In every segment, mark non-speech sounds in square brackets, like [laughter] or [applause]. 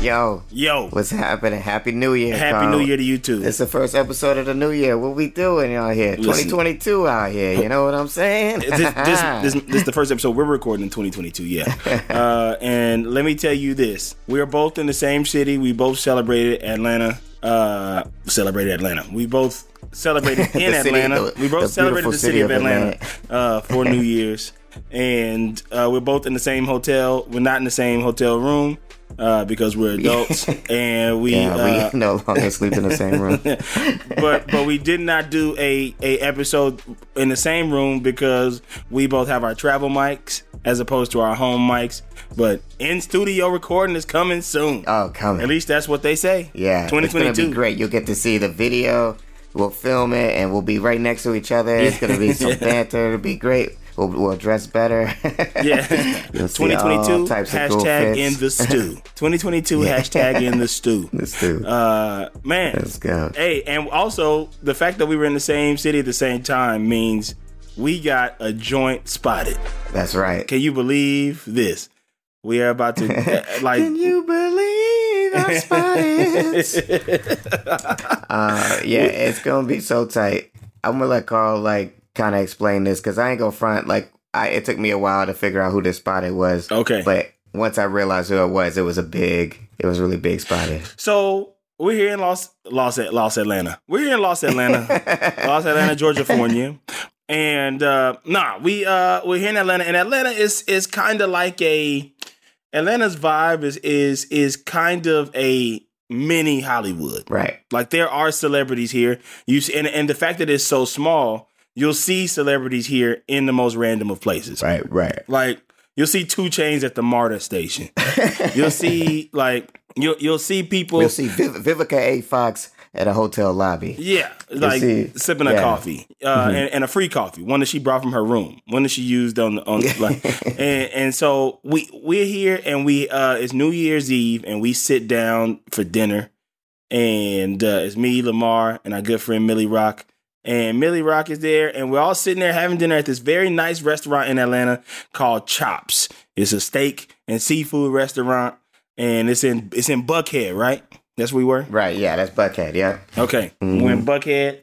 Yo, Yo, what's happening? Happy New Year. Happy Carl. New Year to you too. It's the first episode of the new year. What we doing out here? Listen. 2022 out here. You know what I'm saying? this, [laughs] this, this, this is the first episode we're recording in 2022, yeah. [laughs] Uh, and let me tell you this: we are both in the same city. We both celebrated Atlanta. Uh, celebrated Atlanta. We both celebrated [laughs] in city- Atlanta. the- we both the celebrated the city, of Atlanta, Atlanta. uh, for New Year's, and uh, we're both in the same hotel. We're not in the same hotel room uh, because we're adults, [laughs] and we. yeah, uh, we [laughs] no longer sleep in the same room. [laughs] but but we did not do a a episode in the same room because we both have our travel mics as opposed to our home mics. But in studio recording is coming soon. Oh, coming. At least that's what they say. Yeah, twenty twenty two. great. You'll get to see the video. We'll film it, and we'll be right next to each other. It's gonna be some banter. It'll be great. We'll, we'll dress better. [laughs] Yeah, [laughs] twenty twenty two all types of cool hashtag in the stew. [laughs] Twenty twenty two hashtag in the stew. Let's do. Uh, man, Let's go. Hey, and also the fact that we were in the same city at the same time means we got a joint spotted. That's right. Can you believe this? We are about to uh, like. Can you believe I spotted? uh, yeah, it's gonna be so tight. I'm gonna let Carl like kind of explain this because I ain't gonna front. Like, I it took me a while to figure out who this spotted was. Okay. but once I realized who it was, it was a big. It was really big spotted. So we're here in Los Los Los Atlanta. We're here in Los Atlanta, [laughs] Los Atlanta, Georgia, California. And uh nah, we uh we're here in Atlanta, and Atlanta is is kind of like a Atlanta's vibe is is is kind of a mini Hollywood. Right. Like there are celebrities here. You see, and and the fact that it's so small, you'll see celebrities here in the most random of places. Right. Right. Like you'll see 2 Chainz at the MARTA station. [laughs] you'll see like you'll you'll see people. You'll see Viv- Vivica A. Fox at a hotel lobby. Yeah, like see- sipping a yeah. coffee uh, and, and a free coffee, one that she brought from her room, one that she used on the on like, and and so we we're here and we uh it's New Year's Eve and we sit down for dinner, and uh, it's me, Lamar, and our good friend Millie Rock. And Millie Rock is there, and we're all sitting there having dinner at this very nice restaurant in Atlanta called Chops. It's a steak and seafood restaurant, and it's in it's in Buckhead, right? That's where we were. Right. Yeah. That's Buckhead. Yeah. Okay. We're in Buckhead.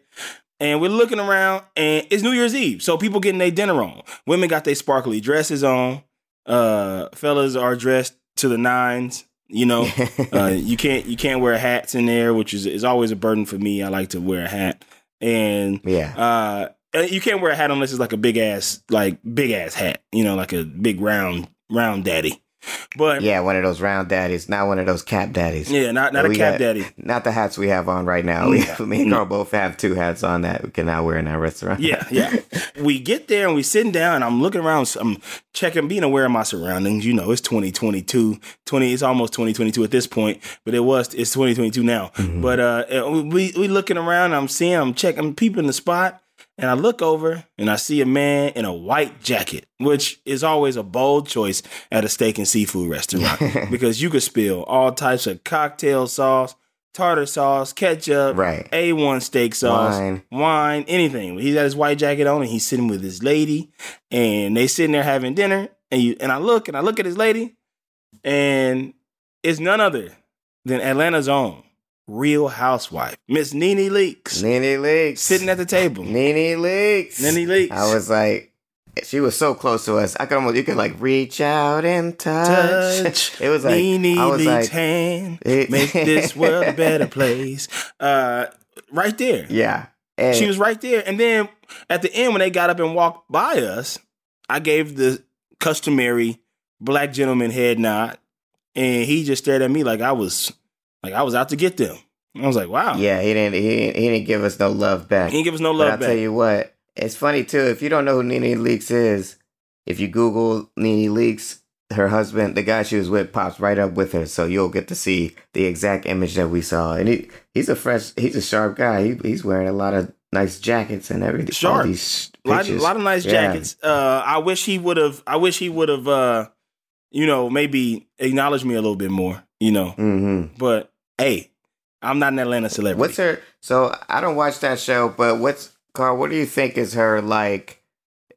And we're looking around and it's New Year's Eve. So people getting their dinner on. Women got their sparkly dresses on. Uh fellas are dressed to the nines. You know, [laughs] uh, you can't you can't wear hats in there, which is is always a burden for me. I like to wear a hat, and Yeah. uh, you can't wear a hat unless it's like a big ass like big ass hat. You know, like a big round round daddy. But Yeah. One of those round daddies, not one of those cap daddies. yeah, not not a cap got- daddy. Not the hats we have on right now. We, Yeah. me and Carl both have two hats on that we can now wear in that restaurant. Yeah, yeah. [laughs] we get there and we sitting down. And I'm looking around. I'm checking, being aware of my surroundings. You know, it's 2022. 20. It's almost 2022 at this point, but it was. It's 2022 now. But uh, we we looking around. I'm seeing. I'm checking. I'm peeping the spot. And I look over and I see a man in a white jacket, which is always a bold choice at a steak and seafood restaurant [laughs] because you could spill all types of cocktail sauce, tartar sauce, ketchup, Right. A1 steak sauce, Wine. wine, anything. He's got his white jacket on and he's sitting with his lady and they sitting there having dinner. And you and I look and I look at his lady and it's none other than Atlanta's own real housewife, Miss Nene Leakes, Nene Leakes. sitting at the table. Nene Leakes. Nene Leakes. I was like, she was so close to us. I could almost, you could like reach out and touch. Touch [laughs] it was like, Nene I was Leaks' like, hand, it- make this [laughs] world a better place. Uh, right there. yeah. And She was right there. And then at the end, when they got up and walked by us, I gave the customary black gentleman head nod, and he just stared at me like I was like I was out to get them. I was like, wow. yeah, he didn't, he, didn't- he didn't give us no love back. He didn't give us no But love I'll back. tell you what, It's funny too. If you don't know who Nene Leakes is, if you Google Nene Leakes, her husband, the guy she was with, pops right up with her, so you'll get to see the exact image that we saw. And he he's a fresh, he's a sharp guy. He, he's wearing a lot of nice jackets and everything. Sharp. A lot, pictures. lot of nice Yeah. jackets. Uh, I wish he would have. I wish he would have. Uh, you know, maybe acknowledged me a little bit more. You know, Mm-hmm. but hey, I'm not an Atlanta celebrity. What's her? So I don't watch that show, but what's Carl? What do you think is her like?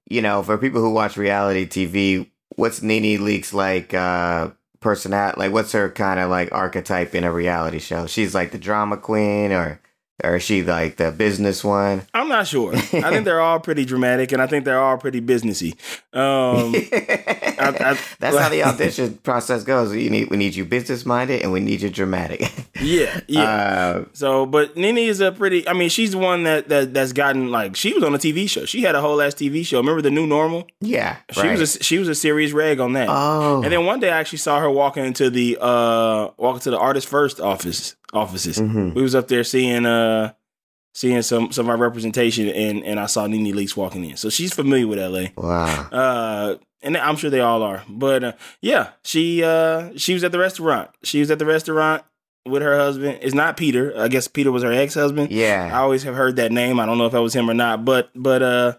You know, for people who watch reality TV, what's Nene Leakes like? uh Personality, like what's her kind of like archetype in a reality show? She's like the drama queen, or or is she like the business one? I'm not sure. I think they're all pretty dramatic, and I think they're all pretty businessy. Um, [laughs] I- That's how the [laughs] audition process goes. You need we need you business minded, and we need you dramatic. [laughs] yeah, yeah. Uh, So, but Nene is a pretty. I mean, she's the one that that that's gotten like she was on a TV show. She had a whole ass TV show. Remember the New Normal? yeah, She right. was a, she was a series reg on that. oh, And then one day I actually saw her walking into the uh walking to the Artists First office offices. Mhm. We was up there seeing uh seeing some some of our representation and and I saw Nene Leakes walking in. So she's familiar with LA. wow. Uh and I'm sure they all are. But uh, yeah, she uh she was at the restaurant. She was at the restaurant with her husband. It's not Peter. I guess Peter was her ex-husband. Yeah. I always have heard that name. I don't know if that was him or not, but but uh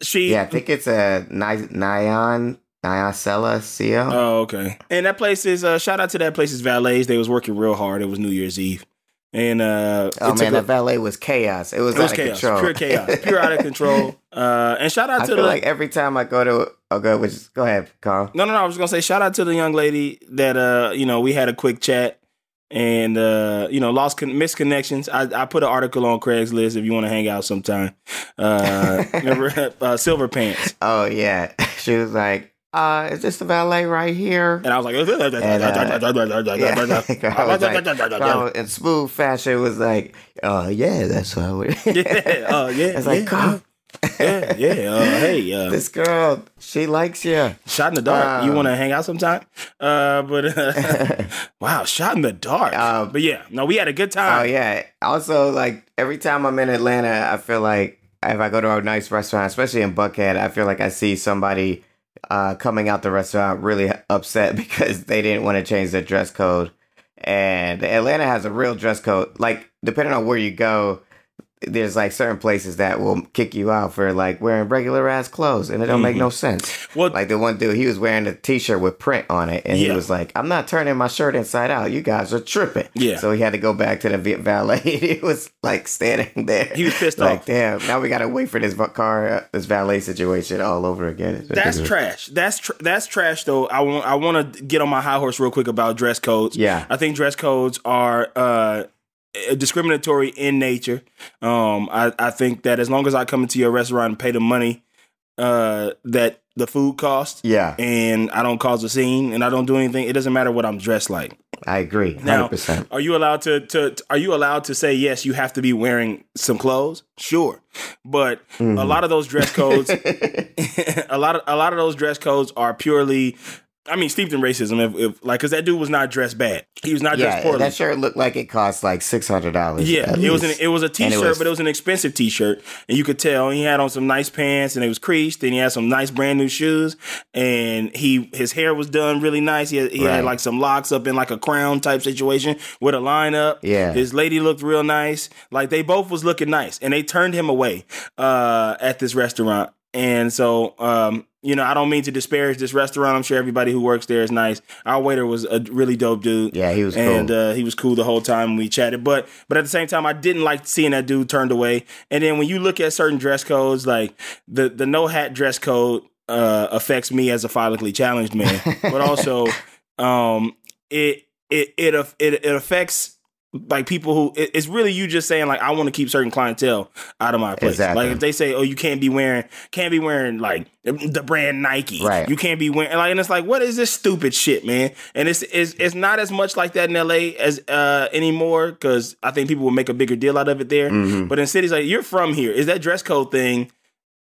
she yeah. I think it's a Ny- Nyan Nyonisela Sioh. Oh, okay. And that place is uh shout out to that place's valets. They was working real hard. It was New Year's Eve. And uh Oh man, a- that valet was chaos. It was, it was out of chaos. control. Pure chaos. Pure out of control. [laughs] Uh and shout out I to feel the like every time I go to a go, which go ahead, Carl. No, no, no. I was gonna say shout out to the young lady that uh, you know, we had a quick chat and uh, you know, lost con- misconnections. I, I put an article on Craigslist if you want to hang out sometime. Uh [laughs] remember uh, Silver Pants. Oh yeah, [laughs] she was like, "Uh, is this the valet right here?" And I was like, [laughs] [laughs] was like, Carl [laughs] in smooth fashion was like, "Oh yeah, that's how we." Yeah, oh yeah. It's like, yeah, Carl, yeah, yeah. Uh, hey, uh, this girl, she likes you. Shot in the dark. you Um, want to hang out sometime? Uh, but uh, wow, shot in the dark. Um, but yeah, no, we had a good time. Oh yeah. Also, like every time I'm in Atlanta, I feel like if I go to a nice restaurant, especially in Buckhead, I feel like I see somebody uh, coming out the restaurant really upset [laughs] because they didn't want to change their dress code. And Atlanta has a real dress code. Like depending on where you go, there's like certain places that will kick you out for like wearing regular ass clothes, and it don't make no sense. Well, Like the one dude, he was wearing a t-shirt with print on it, and he was like, "I'm not turning my shirt inside out. You guys are tripping." Yeah. So he had to go back to the valet. [laughs] And he was like standing there. He was pissed like, off. damn. Now we gotta wait for this car, uh, this valet situation all over again. that's trash. That's tr- that's trash. Though I want I want to get on my high horse real quick about dress codes. Yeah. I think dress codes are uh, discriminatory in nature. Um, I I think that as long as I come into your restaurant and pay the money uh, that the food costs, Yeah, and I don't cause a scene and I don't do anything, it doesn't matter what I'm dressed like. I agree. Now, Hundred percent. are you allowed to, to are you allowed to say yes? You have to be wearing some clothes, sure, but Mm-hmm. a lot of those dress codes, [laughs] [laughs] a lot of a lot of those dress codes are purely, I mean, steeped in racism. If, if like, because that dude was not dressed bad, he was not dressed Yeah, poorly. that shirt looked like it cost like six hundred dollars. Yeah, it was an it was a And t-shirt, but it was an expensive t-shirt, and you could tell he had on some nice pants, and it was creased, and he had some nice brand new shoes, and he his hair was done really nice. He had, he Right. had like some locks up in like a crown type situation with a line up. Yeah. his lady looked real nice. Like they both was looking nice, and they turned him away uh, at this restaurant. And so, um, you know, I don't mean to disparage this restaurant. I'm sure everybody who works there is nice. Our waiter was a really dope dude. Yeah, he was cool. and uh, he was cool the whole time we chatted. But but at the same time, I didn't like seeing that dude turned away. And then when you look at certain dress codes, like the the no hat dress code uh, affects me as a phylically challenged man, [laughs] but also um, it it it it, it affects. Like people who, it- it's really you just saying like I want to keep certain clientele out of my place. Exactly. Like if they say, oh, you can't be wearing, can't be wearing like the brand Nike. Right. You can't be wearing like, and it's like, what is this stupid shit, man? And it's it's it's not as much like that in LA as uh anymore because I think people will make a bigger deal out of it there. Mhm. But in cities like you're from here, is that dress code thing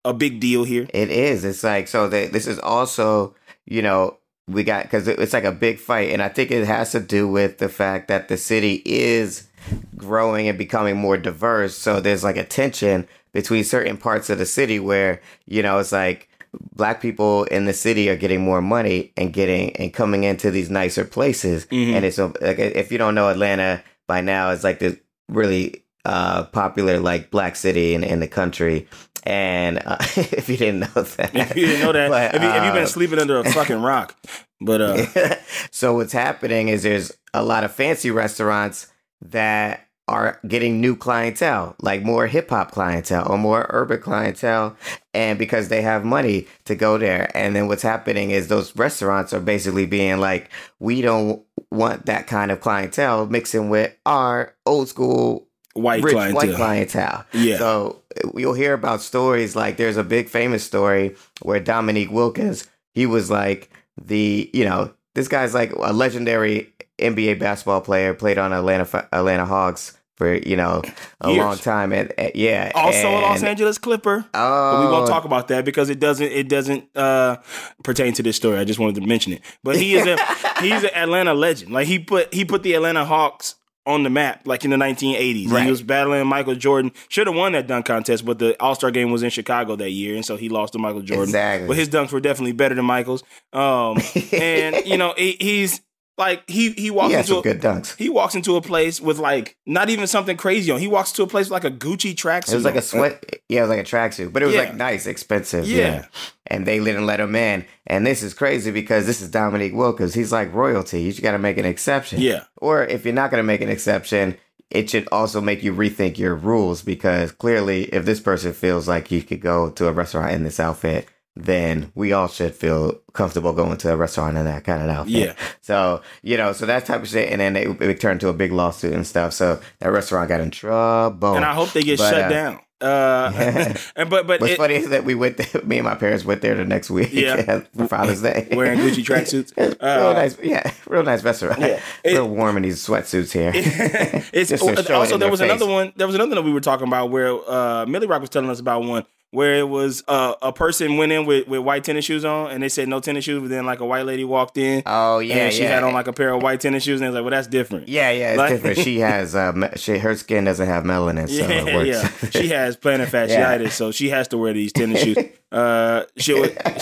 a big deal here? It is. It's like so. That this is also, you know, we got because it's like a big fight, and I think it has to do with the fact that the city is growing and becoming more diverse. So there's like a tension between certain parts of the city where you know it's like black people in the city are getting more money and getting and coming into these nicer places Mhm. and it's like if you don't know atlanta by now it's like this really uh popular like black city in, in the country and uh, [laughs] if you didn't know that If you didn't know that, But, if, you, have been uh, sleeping under a fucking [laughs] rock? But uh, [laughs] so what's happening is there's a lot of fancy restaurants that are getting new clientele, like more hip hop clientele or more urban clientele, and because they have money to go there. And then what's happening is those restaurants are basically being like, we don't want that kind of clientele mixing with our old school white rich clientele. white clientele. Yeah. So you'll hear about stories like there's a big famous story where Dominique Wilkins, he was like the, you know, this guy's like a legendary NBA basketball player, played on Atlanta Atlanta Hawks for, you know, a Years. long time and, and- yeah. also a Los Angeles Clipper. Oh, But we won't talk about that because it doesn't it doesn't uh, pertain to this story. I just wanted to mention it. But he is a [laughs] he's an Atlanta legend. Like he put he put the Atlanta Hawks on the map like in the 1980s. Right. He was battling Michael Jordan. Should have won that dunk contest, but the All Star game was in Chicago that year, and so he lost to Michael Jordan. Exactly. But his dunks were definitely better than Michael's. Um, [laughs] and you know he, he's like he he walks He into a, good dunks. he walks into a place with like not even something crazy on. He walks to a place with like a Gucci tracksuit. It was like a sweat. Yeah, it was like a tracksuit, but it was Yeah. like nice, expensive. Yeah. Yeah. And they didn't let him in. And this is crazy because this is Dominique Wilkins. He's like royalty. You got to make an exception. Yeah. Or if you're not going to make an exception, it should also make you rethink your rules because clearly, if this person feels like you could go to a restaurant in this outfit, then we all should feel comfortable going to a restaurant in that kind of outfit. Yeah. [laughs] So, you know, so that type of shit. And then it, it turned to a big lawsuit and stuff. So that restaurant got in trouble. and I hope they get But, shut uh, down. Uh, [laughs] [laughs] and but but What's it, funny is that we went there, me and my parents went there the next week Yeah. for Father's Day. wearing Gucci tracksuits. real Uh, nice, yeah, real nice restaurant. Yeah. real warm in these sweatsuits here. it's Just to also there was face. another one. There was another one we were talking about where uh, Millie Rock was telling us about one where it was uh, a person went in with, with white tennis shoes on and they said no tennis shoes, but then like a white lady walked in. Oh yeah, and she yeah. had on like a pair of white tennis shoes, and they was like, "Well, that's different." yeah, yeah, it's Like- different. She [laughs] has, uh, me- she, her skin doesn't have melanin, so yeah, it works. yeah. She has plantar [laughs] fasciitis, so she has to wear these tennis shoes. [laughs] Uh, she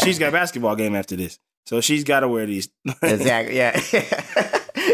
she's got a basketball game after this, so she's got to wear these. exactly. Yeah,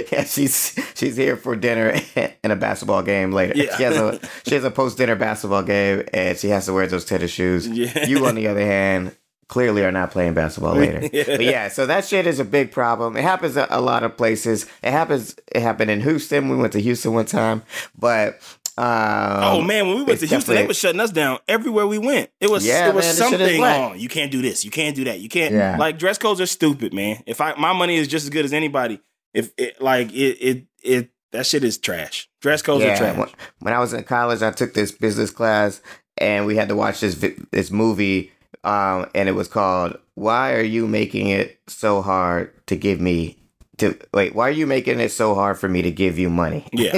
[laughs] yeah. She's she's here for dinner [laughs] and a basketball game later. Yeah. She has a [laughs] she has a post dinner basketball game, and she has to wear those tennis shoes. Yeah. You, on the other hand. Clearly, are not playing basketball later. Yeah. But yeah, so that shit is a big problem. It happens at a lot of places. It happens. It happened in Houston. We went to Houston one time, but um, Oh man, when we went to Houston, they were shutting us down everywhere we went. It was Yeah, it was man, this shit is something on. You can't do this. You can't do that. You can't. Yeah. Like dress codes are stupid, man. If I my money is just as good as anybody, if it like it it it that shit is trash. Dress codes are trash. When, when I was in college, I took this business class, and we had to watch this this movie, um, and it was called "Why Are You Making It So Hard to Give Me." To wait, why are you making it so hard for me to give you money? Yeah.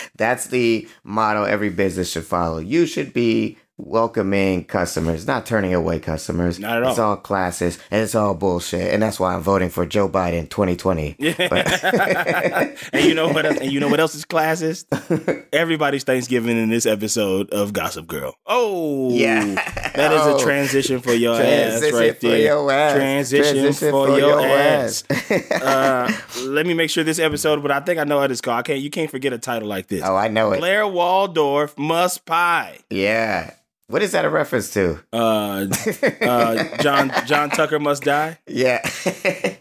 [laughs] that's the motto every business should follow. You should be welcoming customers, not turning away customers. Not at all. It's all. classes, and it's all bullshit, and that's why I'm voting for Joe Biden 2020. Yeah. [laughs] and you know what? Else, and you know what else is classist? [laughs] Everybody's Thanksgiving in this episode of Gossip Girl. Oh, Yeah. that is [laughs] Oh. a transition for your ass Transition right for there. your ass. Transition, for, your, ass. ass. uh, let me make sure this episode, but I think I know what it's called. I can't. You can't forget a title like this. oh, I know it. Blair Waldorf must pie. Yeah. What is that a reference to? Uh, uh, John John Tucker must die. Yeah. [laughs]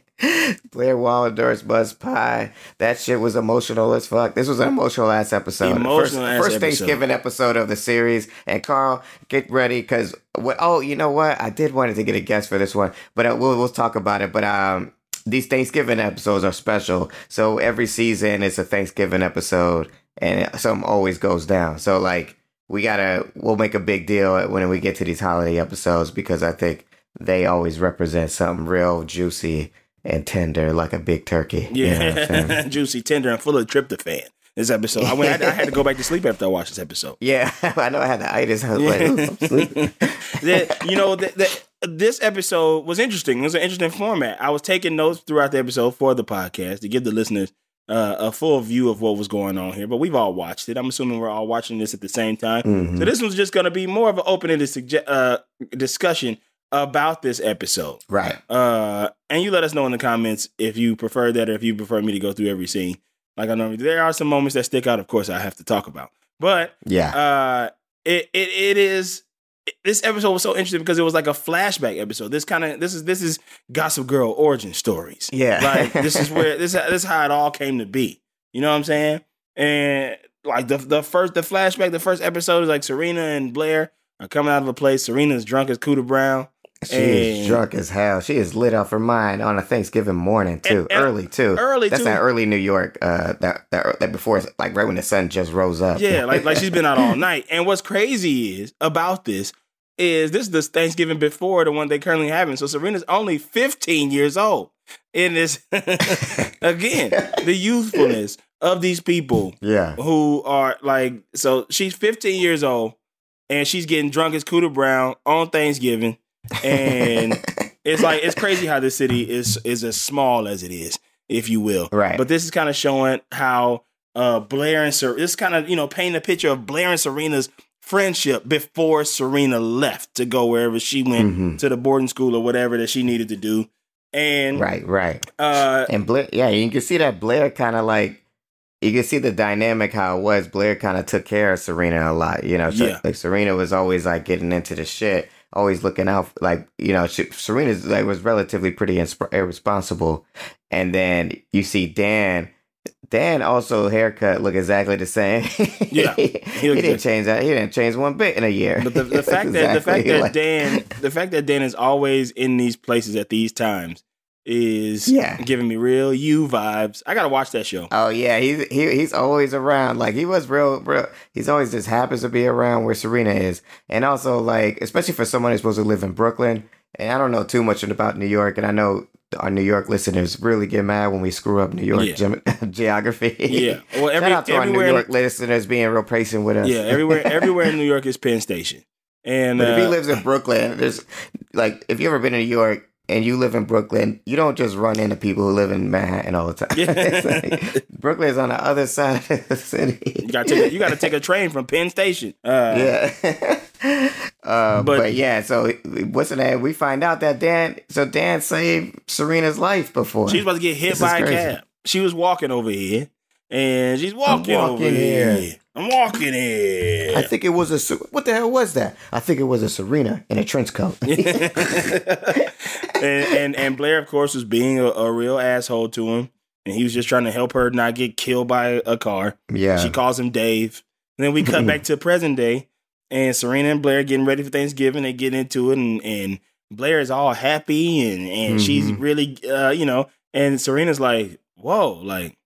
Blair Waldorf's Buzz Pie. That shit was emotional as fuck. This was an emotional ass episode. Emotional first, ass first. Thanksgiving episode of the series. And Carl, get ready because what? Oh, you know what? I did wanted to get a guest for this one, but uh, we'll we'll talk about it. But um, these Thanksgiving episodes are special. So every season is a Thanksgiving episode, and something always goes down. So like we gotta we'll make a big deal when we get to these holiday episodes because I think they always represent something real juicy and tender like a big turkey. You know Yeah, [laughs] juicy, tender, and full of tryptophan. This episode, I went. I, I had to go back to sleep after I watched this episode. yeah, [laughs] I know I had the itis. I was like, "Ooh, [laughs] that you know that, that this episode was interesting. It was an interesting format. I was taking notes throughout the episode for the podcast to give the listeners uh, a full view of what was going on here, but we've all watched it. I'm assuming we're all watching this at the same time. Mhm. So this one's just going to be more of an open-ended sugge- uh, discussion about this episode. Right. Uh, and you let us know in the comments if you prefer that or if you prefer me to go through every scene. Like I normally. There are some moments that stick out, of course, I have to talk about. But Yeah. uh, it, it it is this episode was so interesting because it was like a flashback episode. This kind of this is this is Gossip Girl origin stories. yeah. Like this is where [laughs] this this is how it all came to be. You know what I'm saying? And like the the first the flashback, the first episode is like Serena and Blair are coming out of a place. Serena's drunk as Cooter Brown. She is drunk as hell. She is lit off her mind on a Thanksgiving morning too, And- and early too. early, That's too. that early New York. Uh, that that that before like right when the sun just rose up. Yeah, like like she's been out all [laughs] night. And what's crazy is about this is this is the Thanksgiving before the one they currently having. So Serena's only 15 years old. In this [laughs] again, the [laughs] youthfulness of these people yeah. who are like so she's 15 years old and she's getting drunk as Cooter Brown on Thanksgiving. And [laughs] it's like it's crazy how this city is is as small as it is, if you will. Right. But this is kind of showing how uh Blair and Serena. this kind of you know painting a picture of Blair and Serena's friendship before Serena left to go wherever she went Mhm. to the boarding school or whatever that she needed to do. And Right. Right. uh And Blair, yeah, you can see that Blair kind of like you can see the dynamic how it was. Blair kind of took care of Serena a lot. You know, so, Yeah. like Serena was always like getting into the shit, always looking out. Like you know, she, Serena's like was relatively pretty insp- irresponsible. And then you see Dan. Dan also haircut look exactly the same. Yeah. [laughs] he, He didn't good. change that. He didn't change one bit in a year. But the, the [laughs] fact that the fact that like- Dan the fact that Dan is always in these places at these times is Yeah. giving me real you vibes. I gotta watch that show. Oh yeah, he's he, he's always around. Like he was real, real. He's always just happens to be around where Serena is, and also like especially for someone who's supposed to live in Brooklyn. And I don't know too much about New York, and I know our New York listeners really get mad when we screw up New York Yeah. gem- [laughs] geography. Yeah. Well, every, Shout out to our New. York listeners being real patient with us. yeah, everywhere everywhere in New York is Penn Station. [laughs] And But if he uh, lives in Brooklyn, there's like if you ever been to New York and you live in Brooklyn, you don't just run into people who live in Manhattan all the time. Yeah. [laughs] Like, Brooklyn is on the other side of the city. you gotta take a, you gotta take a train from Penn Station. Uh, Yeah. uh, [laughs] But- but, yeah, so what's the name? We find out that Dan, so Dan saved Serena's life before. She was about to get hit This by a crazy. cab. She was walking over here, and she's walking, over here. here. I'm walking here. I think it was a what the hell was that? I think it was a Serena in a trench coat. [laughs] [laughs] and, and and Blair, of course, was being a, a real asshole to him, and he was just trying to help her not get killed by a car. yeah, She calls him Dave. And then we cut [clears throat] back to present day, and Serena and Blair getting ready for Thanksgiving. They get into it, and, and Blair is all happy, and and she's Mhm. really, uh, you know, and Serena's like, "Whoa, like,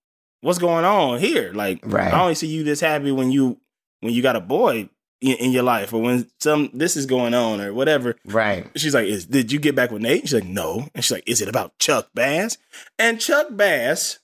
what's going on here? Like, Right. I only see you this happy when you when you got a boy in, in your life, or when some this is going on, or whatever." right. She's like, "Is did you get back with Nate?" She's like, "No," and she's like, "Is it about Chuck Bass?" And Chuck Bass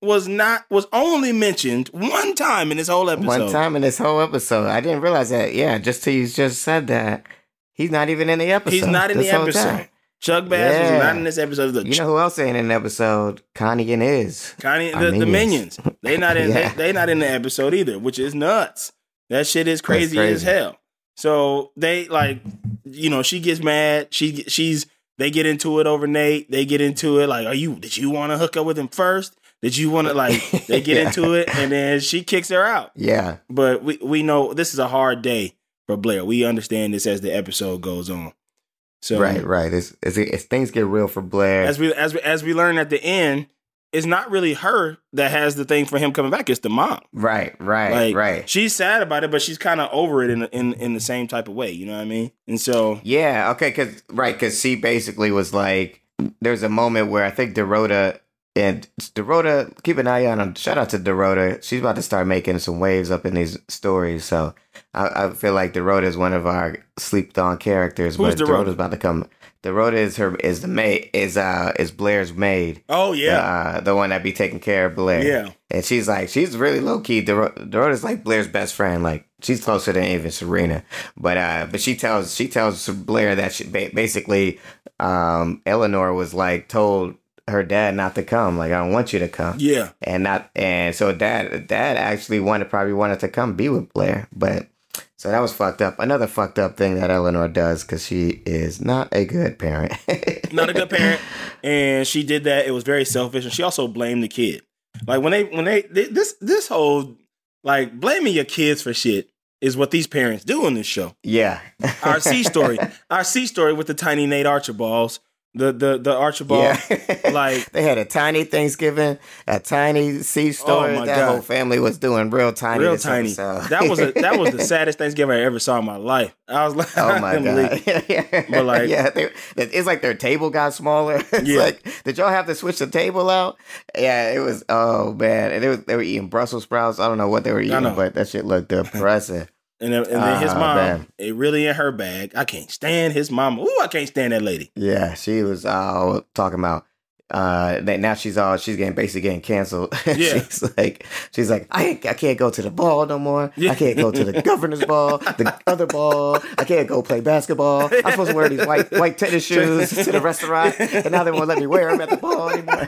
was not was only mentioned one time in this whole episode. One time in this whole episode, I didn't realize that. Yeah, just till you just said that, he's not even in the episode. He's not in the episode. time. Chuck Bass Yeah. was not in this episode. The You know who else ain't in the episode? Connie and Iz. Connie, the, the minions. They [laughs] not in. Yeah. they, they not in the episode either, which is nuts. That shit is crazy, as hell. So they like, you know, she gets mad. She she's they get into it over Nate. They get into it like, are you? Did you want to hook up with him first? Did you want to like? [laughs] They get Yeah. into it, and then she kicks her out. Yeah, But we we know this is a hard day for Blair. We understand this as the episode goes on. So right, right. It's, it's, it's things get real for Blair. as we as we as we learn at the end, it's not really her that has the thing for him coming back. It's the mom. right, right, Like right. she's sad about it, but she's kind of over it in in in the same type of way. You know what I mean? And so Yeah, okay, cause right, cause she basically was like, there's a moment where I think Dorota and Dorota, keep an eye on her. Shout out to Dorota. She's about to start making some waves up in these stories. So I, I feel like Dorota is one of our sleeped on characters. Who's but Dorota? is about to come. Dorota is her is the maid is uh is Blair's maid. oh yeah, Uh, the one that be taking care of Blair. yeah, And she's like, she's really low key. Dor- is like Blair's best friend. Like she's closer than even Serena. But uh, but she tells she tells Blair that she ba- basically, um, Eleanor was like told her dad not to come. Like I don't want you to come. Yeah. And not and so dad dad actually wanted probably wanted to come be with Blair, but so that was fucked up. Another fucked up thing that Eleanor does because she is not a good parent. [laughs] not a good parent, and she did that. It was very selfish, and she also blamed the kid. Like when they when they this this whole like blaming your kids for shit is what these parents do on this show. Yeah. our C story, [laughs] our C story with the tiny Nate Archibalds the the the Archibald. Yeah. [laughs] like they had a tiny Thanksgiving, a tiny sea story. Oh that God. whole family was doing real tiny. Real tiny. That was a, that was the [laughs] saddest Thanksgiving I ever saw in my life. I was like, oh my [laughs] God. but like, yeah, they, it's like their table got smaller. It's yeah. like, did y'all have to switch the table out? Yeah, it was. Oh man, and it was they were eating Brussels sprouts. I don't know what they were eating, but that shit looked depressing. And then, and then his ah, mom, man. it really in her bag. I can't stand his mom. Ooh, I can't stand that lady. Yeah, she was uh, talking about uh that now she's all she's getting basically getting canceled. [laughs] Yeah. she's like she's like I I can't go to the ball no more. Yeah. I can't go to the governor's ball, the [laughs] other ball. I can't go play basketball. I'm supposed to wear these white white tennis [laughs] shoes to the restaurant, and now they won't let me wear them at the ball anymore.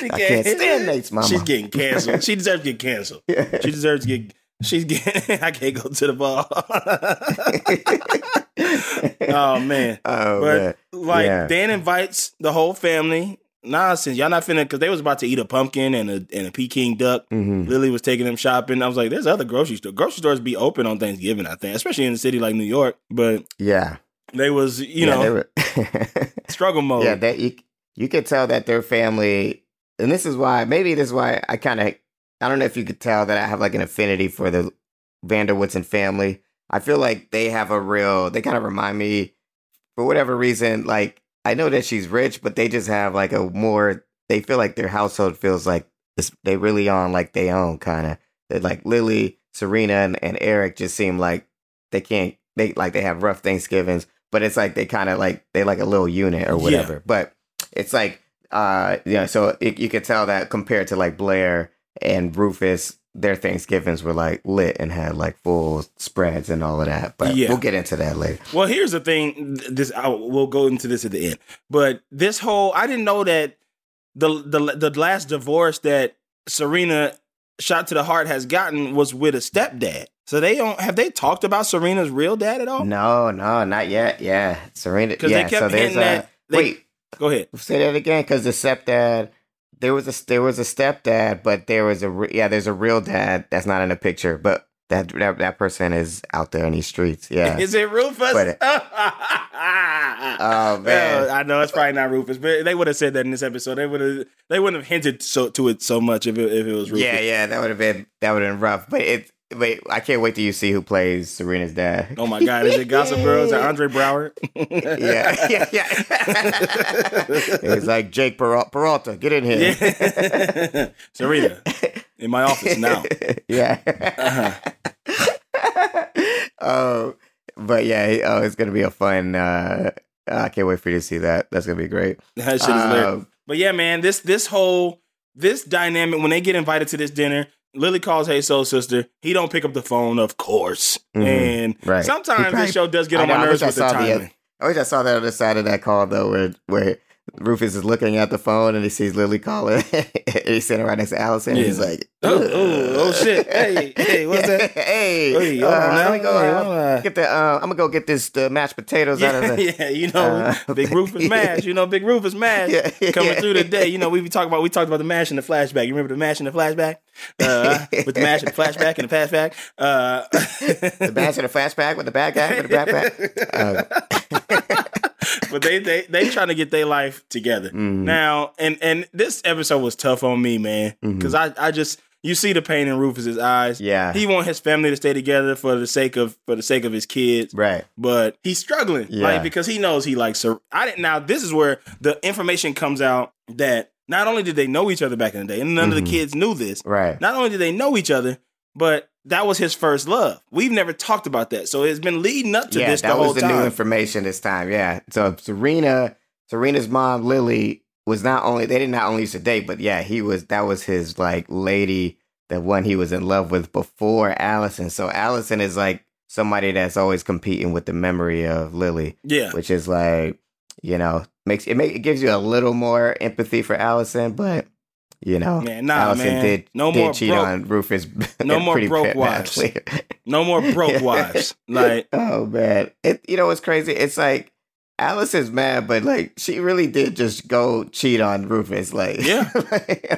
I can't stand Nate's mama. She's getting canceled. She deserves to get canceled. Yeah. She deserves to get She's getting. [laughs] I can't go to the ball. [laughs] oh man! [laughs] Oh but man. like yeah. Dan invites the whole family. Nonsense, y'all not finna because they was about to eat a pumpkin and a and a Peking duck. Mm-hmm. Lily was taking them shopping. I was like, "There's other grocery stores. Grocery stores be open on Thanksgiving, I think, especially in a city like New York." But yeah, they was you yeah, know struggle mode. Yeah, that you you could tell that their family, and this is why maybe this is why I kind of I don't know if you could tell that I have like an affinity for the van der Woodsen family. I feel like they have a real, they kind of remind me, for whatever reason, like, I know that she's rich, but they just have like a more, they feel like their household feels like they really on like they own kind of. Like Lily, Serena, and, and Eric just seem like they can't, they like they have rough Thanksgivings, but it's like they kind of like, they like a little unit or whatever. Yeah. But it's like, uh, yeah, so it, you could tell that compared to like Blair and Rufus, their Thanksgivings were like lit and had like full spreads and all of that. But yeah. we'll get into that later. Well, here's the thing. This I, we'll go into this at the end. But this whole I didn't know that the the the last divorce that Serena shot to the heart has gotten was with a stepdad. So they don't have they talked about Serena's real dad at all? No, no, not yet. Yeah, Serena. Because yeah, they kept so there's a, that. They, wait, go ahead. Say that again. Because the stepdad there was a there was a stepdad, but there was a yeah, there's a real dad that's not in the picture, but that that, that person is out there in these streets. Yeah, [laughs] is it Rufus? But, [laughs] oh man, I know it's probably not Rufus, but they would have said that in this episode. They would have they wouldn't have hinted so to it so much if it, if it was Rufus. Yeah, yeah, that would have been that would have been rough. But it Wait, I can't wait till you see who plays Serena's dad. Oh my God! Is it Gossip Girl? Is it Andre Braugher? [laughs] yeah, yeah, yeah. [laughs] it's like Jake Peralta. Get in here, yeah. [laughs] Serena, in my office now. yeah. Uh-huh. Oh, but yeah, oh, it's gonna be a fun. Uh, I can't wait for you to see that. That's gonna be great. That shit is um, But yeah, man, this this whole this dynamic when they get invited to this dinner Lily calls Hey Soul Sister. He don't pick up the phone, of course. Mm-hmm. And right. sometimes probably, this show does get on my nerves with the timing. The, I wish I saw that other side of that call though, where where Rufus is looking at the phone and he sees Lily calling. and [laughs] he's sitting right next to Allison. Yeah. And he's like, oh, oh, oh, shit. [laughs] Hey, hey, what's that? [laughs] hey, hey uh, let me go uh, get the. Uh, I'm gonna go get this the mashed potatoes yeah, out of the. Yeah, you know, uh, Big Rufus mash. You know, Big Rufus mash yeah, coming through the day. You know, we be talking about we talked about the mash in the flashback. You remember the mash in the flashback? Uh, with the mash in the flashback and the flashback. Uh, the mash in the flashback with the bad guy with the backpack. [laughs] But they they they trying to get their life together mm-hmm. now. And and this episode was tough on me, man, because mm-hmm. I I just you see the pain in Rufus's eyes. Yeah, he want his family to stay together for the sake of for the sake of his kids. Right, but he's struggling, yeah. like because he knows he likes her. I didn't. Now this is where the information comes out that not only did they know each other back in the day, and none mm-hmm. of the mm-hmm. kids knew this. Right. Not only did they know each other, but that was his first love. We've never talked about that, so it's been leading up to yeah, this. that was the time. new information this time. Yeah. So Serena, Serena's mom Lily was not only they didn't not only used to date, but yeah, he was that was his like lady, the one he was in love with before Allison. So Allison is like somebody that's always competing with the memory of Lily. Yeah. Which is like, you know, makes it make it gives you a little more empathy for Allison, but you know, Man, nah, Allison man. did No did more cheat broke- on Rufus. [laughs] No more broke wives. No more [laughs] broke wives. Like [laughs] oh man, it you know what's crazy? It's like Alice is mad, but like she really did just go cheat on Rufus, like Yeah.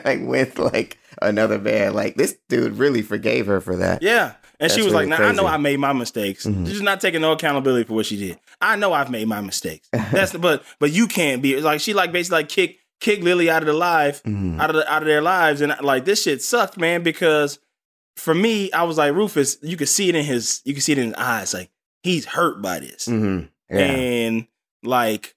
like with like another man. Like this dude really forgave her for that. Yeah. And she That's was like, really "Now I know. I made my mistakes. Mhm. She's not taking no accountability for what she did. I know I've made my mistakes. That's the, but but you can't be like she like basically like kick kick Lily out of the life Mhm. out of the, out of their lives and like this shit sucked, man. Because for me, I was like Rufus. You could see it in his you could see it in his eyes. Like he's hurt by this, Mhm. Yeah. and like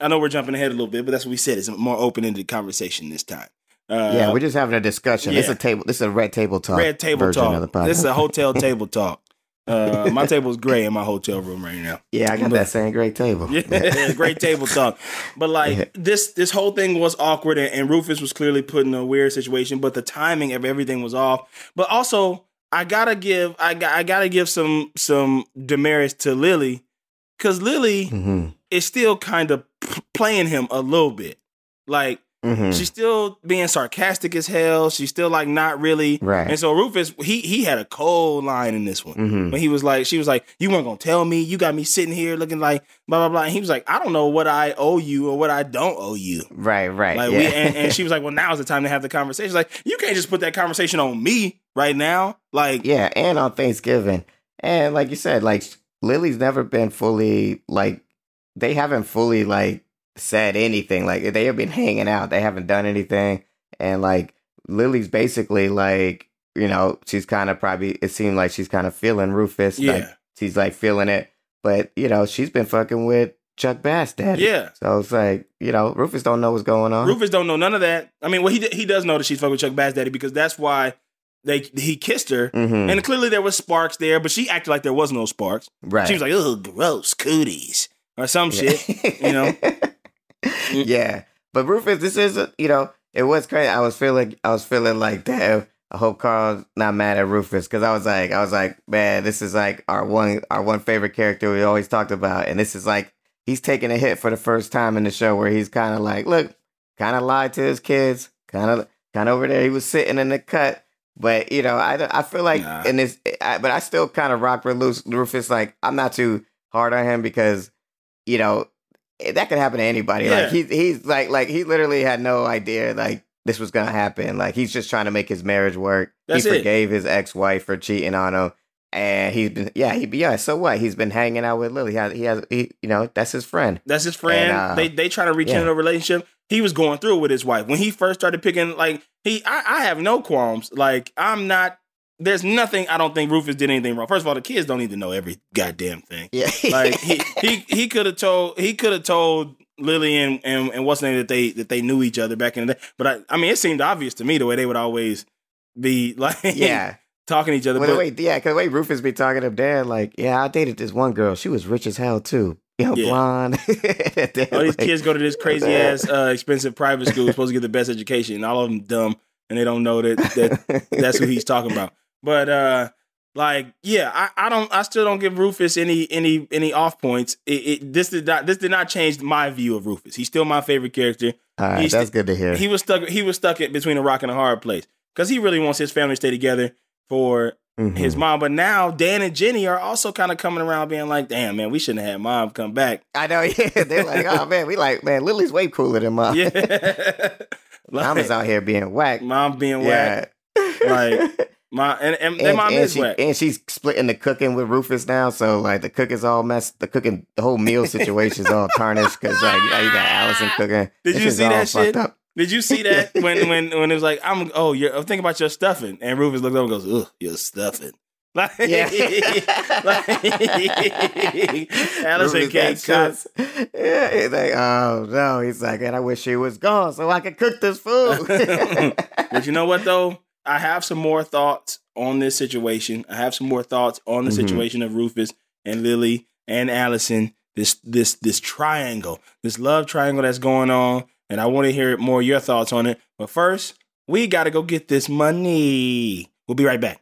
I know we're jumping ahead a little bit, but that's what we said. It's a more open ended conversation this time. Uh, yeah, we're just having a discussion. This is a table. This is a red table talk. Red table version Of the talk. This is a hotel table [laughs] talk. Uh, my table's gray in my hotel room right now. yeah, I got but- that same gray table. [laughs] Yeah, great table talk. But like Yeah. this, this whole thing was awkward, and, and Rufus was clearly put in a weird situation. But the timing of everything was off. But also, I gotta give, I got, I gotta give some some demerits to Lily, because Lily hmm is still kind of p- playing him a little bit. Like hmm she's still being sarcastic as hell. She's still like not really. Right. And so Rufus, he he had a cold line in this one. hmm When he was like, she was like, you weren't gonna tell me. You got me sitting here looking like blah blah blah. And he was like, I don't know what I owe you or what I don't owe you. Right. Right. Like yeah. we, and, and she was like, well, now's the time to have the conversation. Like you can't just put that conversation on me right now. Like Yeah, and on Thanksgiving. And like you said, like Lily's never been fully like they haven't fully like said anything. Like they have been hanging out. They haven't done anything. And like Lily's basically like, you know, she's kind of probably it seemed like she's kind of feeling Rufus. yeah, Like she's like feeling it. But, you know, she's been fucking with Chuck Bass daddy. yeah. So it's like, you know, Rufus don't know what's going on. Rufus don't know none of that. I mean, well, he he does know that she's fucking with Chuck Bass Daddy because that's why they he kissed her. Mhm. And clearly there was sparks there, but she acted like there was no sparks. right. She was like, "Oh, gross cooties" or some shit. you know? [laughs] [laughs] yeah, but Rufus, this is uh, you know, it was crazy. I was feeling, I was feeling like, damn. I hope Carl's not mad at Rufus because I was like, I was like, man, this is like our one, our one favorite character we always talked about, and this is like he's taking a hit for the first time in the show where he's kind of like, look, kind of lied to his kids, kind of, kind of over there. He was sitting in the cut, but you know, I, I feel like Nah. in this, I, but I still kind of rock with Rufus. Like I'm not too hard on him because you know that could happen to anybody. Yeah. Like he's he's like like he literally had no idea like this was gonna happen. Like he's just trying to make his marriage work. That's he it. forgave his ex wife for cheating on him. And he's been, yeah, he, yeah. So what? He's been hanging out with Lily. He has, he has, he, you know, that's his friend. That's his friend. And, uh, they they try to reach yeah. into a relationship. He was going through it with his wife when he first started picking. Like he, I, I have no qualms. Like I'm not. There's nothing. I don't think Rufus did anything wrong. First of all, the kids don't need to know every goddamn thing. Yeah, [laughs] Like he he he could have told he could have told Lily and, and and what's the name that they that they knew each other back in the day. But I I mean it seemed obvious to me the way they would always be [laughs] like yeah. talking to each other. Well, the way, yeah, because the way Rufus be talking to dad, like, yeah, I dated this one girl. She was rich as hell too. You know, Yeah. blonde. [laughs] All these kids go to this crazy ass uh, expensive private school, supposed to get the best education, and all of them dumb, and they don't know that that that's who he's talking about. But uh, like, yeah, I, I don't, I still don't give Rufus any any any off points. It, it this did not this did not change my view of Rufus. He's still my favorite character. All right, he's that's st- good to hear. He was stuck. He was stuck in between a rock and a hard place because he really wants his family to stay together for Mhm. his mom. But now Dan and Jenny are also kind of coming around, being like, "Damn, man, we shouldn't have had mom come back." I know, [laughs] yeah. They're like, oh man, we like, man, Lily's way cooler than mom. Yeah, [laughs] Mom is out here being whacked. mom being Yeah. whack. Like, My and, and, And, mom and is she, whack. and she's splitting the cooking with Rufus now, so like the cooking's all messed. The cooking, the whole meal [laughs] situation's all tarnished because like you got Allison [gasps] cooking. Did you see that shit? up. Did you see that [laughs] when when when it was like I'm oh you're think about your stuffing and Rufus looked up and goes ugh your stuffing [laughs] like Yeah. like Allison can't cook. Yeah, he's like, oh no. He's like, and I wish she was gone so I could cook this food. but you know what though I have some more thoughts on this situation. I have some more thoughts on the Mhm. situation of Rufus and Lily and Allison. This this this triangle this love triangle that's going on and I want to hear more of your thoughts on it. But first we got to go get this money. We'll be right back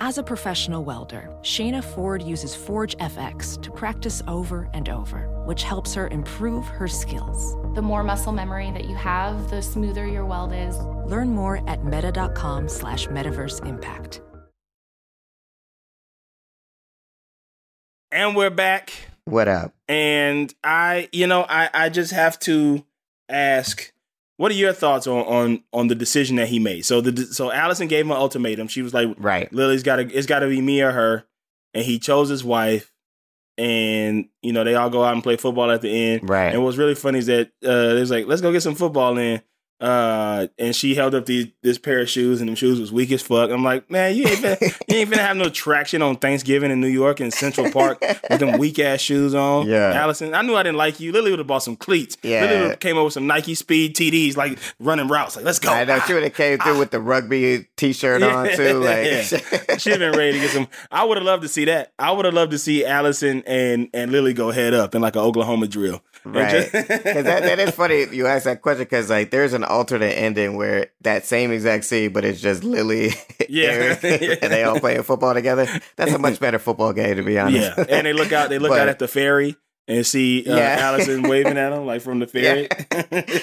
As a professional welder, Shayna Ford uses Forge FX to practice over and over, which helps her improve her skills. The more muscle memory that you have, the smoother your weld is. Learn more at meta.com slash metaverse impact. And we're back. What up? And I, you know, I, I just have to ask, what are your thoughts on on on the decision that he made? So the so Allison gave him an ultimatum. She was like, Right. Lily's got to it's got to be me or her, and he chose his wife. And you know they all go out and play football at the end. Right. And what's really funny is that uh, they was like, "Let's go get some football in." Uh, and she held up these this pair of shoes, and them shoes was weak as fuck. I'm like, man, you ain't finna, you ain't finna have no traction on Thanksgiving in New York in Central [laughs] Park with them weak ass shoes on. Yeah. Allison, I knew I didn't like you. Lily would have bought some cleats. Yeah. Lily would have came over with some Nike Speed TDs, like running routes. Like, let's go. I know she would have came [laughs] through with the rugby T-shirt on too. Like, Yeah. [laughs] She'd have been ready to get some. I would have loved to see that. I would have loved to see Allison and and Lily go head up in like an Oklahoma drill. Right. Because that, that is funny you ask that question because like there's an alternate ending where that same exact scene, but it's just Lily, [laughs] Yeah. [laughs] Eric, and they all playing football together. That's a much better football game to be honest. yeah, and they look out. They look But- out at the ferry and see uh, Yeah. Allison waving at them like from the ferry.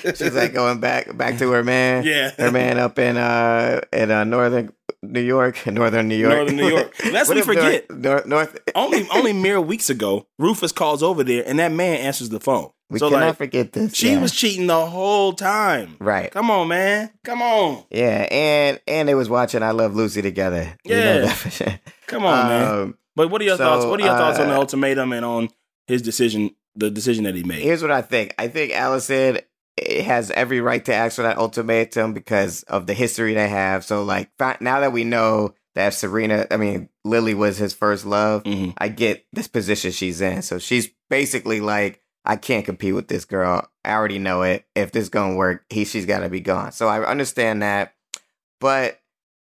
[laughs] She's like going back back to her man. Yeah. her man up in uh in uh, northern New York, [laughs] northern New York, Northern New York. [laughs] What we forget- north, north, [laughs] only only mere weeks ago, Rufus calls over there, and that man answers the phone. We so cannot like, forget this. she yeah. was cheating the whole time. right. Come on, man. Come on. Yeah, and and they was watching I Love Lucy together. You know Yeah. sure. Come on, man. Um, But what are your so, thoughts? What are your thoughts on the uh, ultimatum and on his decision, the decision that he made? Here's what I think. I think Allison eh, has every right to ask for that ultimatum because of the history they have. So, like, now that we know that Serena, I mean, Lily was his first love, Mhm. I get this position she's in. So she's basically like, I can't compete with this girl. I already know it. If this gonna work, he she's got to be gone. So I understand that, but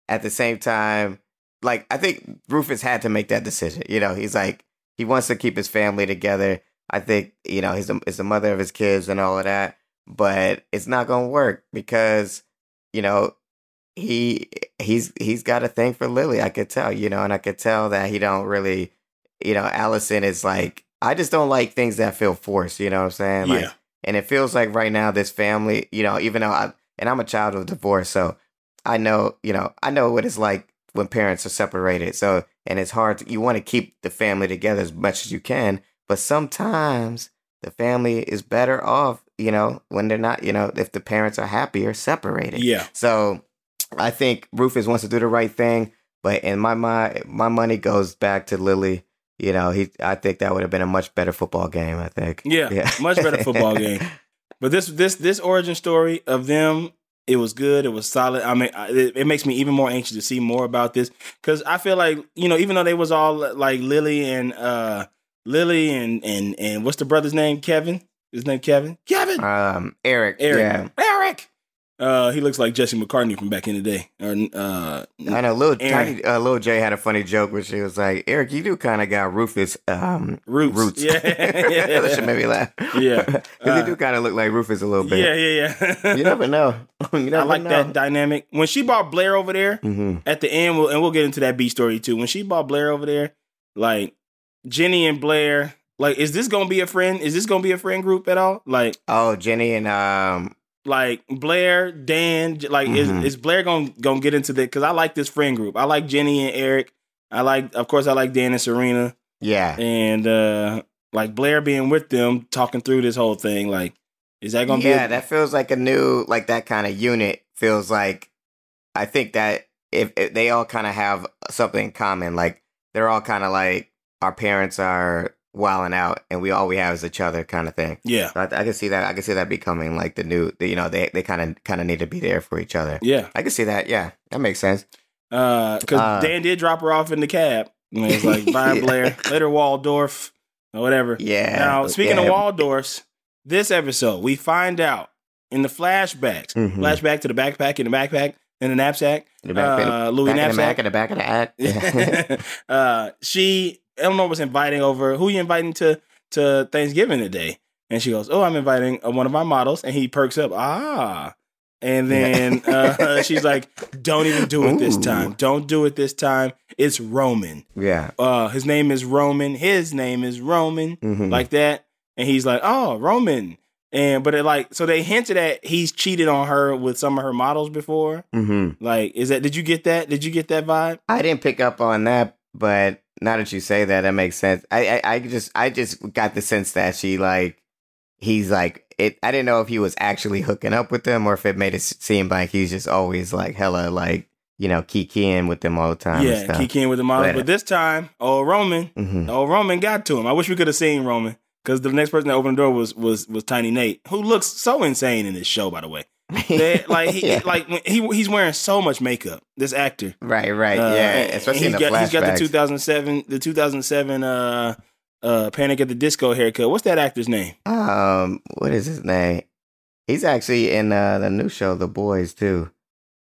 at the same time, like I think Rufus had to make that decision. You know, he's like he wants to keep his family together. I think you know he's a, is the mother of his kids and all of that, but it's not gonna work because you know he he's he's got a thing for Lily. I could tell, you know, and I could tell that he don't really, you know, Allison is like I just don't like things that feel forced. You know what I'm saying? Like, Yeah. and it feels like right now this family, you know, even though I and I'm a child of divorce, so I know, you know, I know what it's like when parents are separated. So and it's hard to you want to keep the family together as much as you can, but sometimes the family is better off, you know, when they're not, you know, if the parents are happy or separated. Yeah. So I think Rufus wants to do the right thing, but in my mind, my money goes back to Lily. You know, he. I think that would have been a much better football game. I think. Yeah, much better football game. [laughs] But this this this origin story of them, it was good. It was solid. I mean, it, it makes me even more anxious to see more about this because I feel like you know, even though they was all like Lily and uh Lily and and and what's the brother's name? Kevin. His name Kevin. Kevin. Um, Eric. Eric. Yeah. Eric. Uh, he looks like Jesse McCartney from back in the day. Or uh, I know, little Aaron. tiny, uh, little Jay had a funny joke where she was like, "Eric, you do kind of got Rufus um, Roots. roots." Yeah. yeah. [laughs] that should make me laugh. [laughs] Yeah. [laughs] because Uh, you do kind of look like Rufus a little bit. yeah, yeah, yeah. You never know. you never I like know. that dynamic. When she bought Blair over there hmm at the end, we'll, and we'll get into that B story too. When she bought Blair over there, like Jenny and Blair, like is this gonna be a friend? Is this gonna be a friend group at all? Like, Oh, Jenny and um, like Blair, Dan, like Mhm. is is Blair gonna gonna get into that? Because I like this friend group. I like Jenny and Eric. I like, of course, I like Dan and Serena, yeah, and uh like Blair being with them, talking through this whole thing. Like, is that gonna yeah, be? A, that feels like a new, like that kind of unit feels like. I think that if, if they all kind of have something in common, like they're all kind of like our parents are wilding out, and we all we have is each other, kind of thing. yeah, So I, I can see that. I can see that becoming like the new. The, you know, they they kind of kind of need to be there for each other. yeah. I can see that. Yeah, that makes sense. Because Uh, Dan did drop her off in the cab. And it was like, [laughs] bye, Yeah. Blair. Later, Waldorf, or whatever. Yeah. Now, speaking of. Waldorfs, this episode, we find out in the flashbacks, Mhm. flashback to the backpack in the backpack, in the knapsack, The back, uh, Louis back of the knapsack. back of the back of the act. [laughs] uh, she Eleanor was inviting over. Who you inviting to to Thanksgiving today? And she goes, "Oh, I'm inviting uh, one of my models." And he perks up. Ah. And then uh, [laughs] she's like, "Don't even do it this time. Don't do it this time. It's Roman. yeah. Uh, his name is Roman. His name is Roman. Mhm. Like that." And he's like, "Oh, Roman." And but it like so they hinted at he's cheated on her with some of her models before. hmm Like, is that? Did you get that? Did you get that vibe? I didn't pick up on that, but now that you say that, that makes sense. I, I, I just, I just got the sense that she like, he's like, it. I didn't know if he was actually hooking up with them or if it made it seem like he's just always like hella like, you know, kikiing with them all the time. yeah, and stuff. Kiki in with the models. But- But this time, oh Roman, Mhm. oh Roman got to him. I wish we could have seen Roman because the next person that opened the door was was was Tiny Nate, who looks so insane in this show. By the way, [laughs] They- like he Yeah. like he he's wearing so much makeup. This actor, right, right, Uh, yeah, especially in the got, he's got the 2007 the 2007 uh uh Panic at the Disco haircut. What's that actor's name? Um, what is his name? He's actually in uh, the new show, The Boys, too.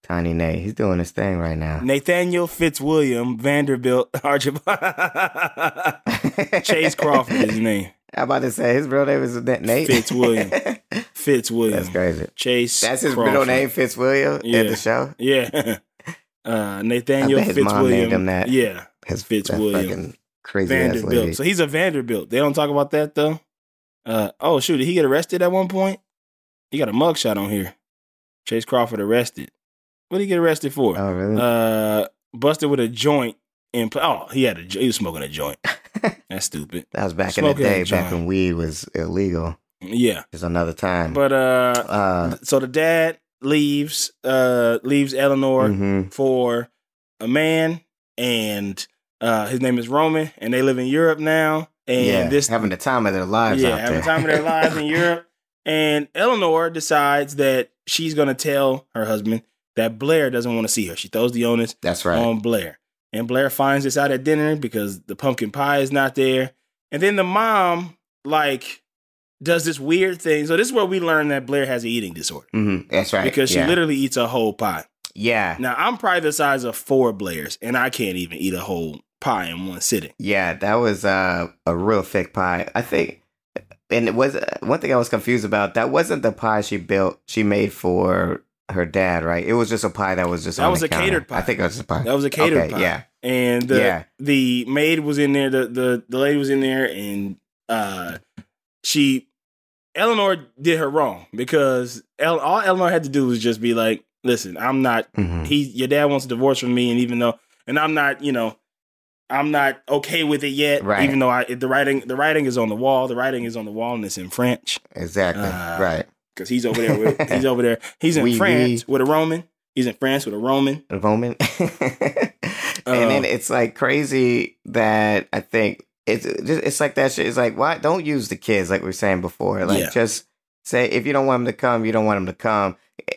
Tiny Nate. He's doing his thing right now. Nathaniel Fitzwilliam Vanderbilt [laughs] Archibald [laughs] Chace Crawford is his name. I'm about to say his real name is Nate Fitzwilliam. [laughs] Fitzwilliam. That's crazy. Chace. That's his Crawford. middle name, Fitzwilliam, Yeah. in the show. Yeah. [laughs] Uh, Nathaniel his Fitzwilliam. that. Yeah. His Fitzwilliam. crazy ass lady. Vanderbilt. So he's a Vanderbilt. They don't talk about that though. Uh, oh shoot, did he get arrested at one point? He got a mugshot on here. Chace Crawford arrested. What did he get arrested for? oh, really? Uh, busted with a joint in. Oh, he had a. He was smoking a joint. [laughs] [laughs] That's stupid. that was back in the day, back when weed was illegal. Yeah, It's another time. but uh, uh, so the dad leaves. Uh, leaves Eleanor. mhm. for a man, and uh, his name is Roman, and they live in Europe now. And yeah, this, having the time of their lives yeah, out having the time of their [laughs] lives in Europe. And Eleanor decides that she's going to tell her husband that Blair doesn't want to see her. She throws the onus That's right. on Blair, and Blair finds this out at dinner because the pumpkin pie is not there. And then the mom like does this weird thing. So this is where we learn that Blair has an eating disorder hmm That's right. because she yeah. literally eats a whole pie. Yeah. Now I'm probably the size of four Blairs, and I can't even eat a whole pie in one sitting. Yeah, that was uh, a real thick pie. I think, and it was uh, one thing I was confused about. That wasn't the pie she built. She made for her dad, right? It was just a pie that was just That was a counter. catered pie. I think it was a pie. That was a catered Okay, pie. yeah. and the Yeah. the maid was in there. The the the lady was in there, and uh, she Eleanor did her wrong because El, all Eleanor had to do was just be like, "Listen, I'm not. Mhm. He, your dad wants a divorce from me, and even though, and I'm not, you know." I'm not okay with it yet, Right. even though I the writing the writing is on the wall. The writing is on the wall and it's in French. Exactly. Uh, right. Because he's over there. With, he's [laughs] over there. He's in Oui, France oui. with a Roman. He's in France with a Roman. A moment. [laughs] and Uh, then it's like crazy that I think it's just it's like that shit. It's like why don't use the kids like we were saying before. Like Yeah. just say if you don't want them to come, you don't want them to come.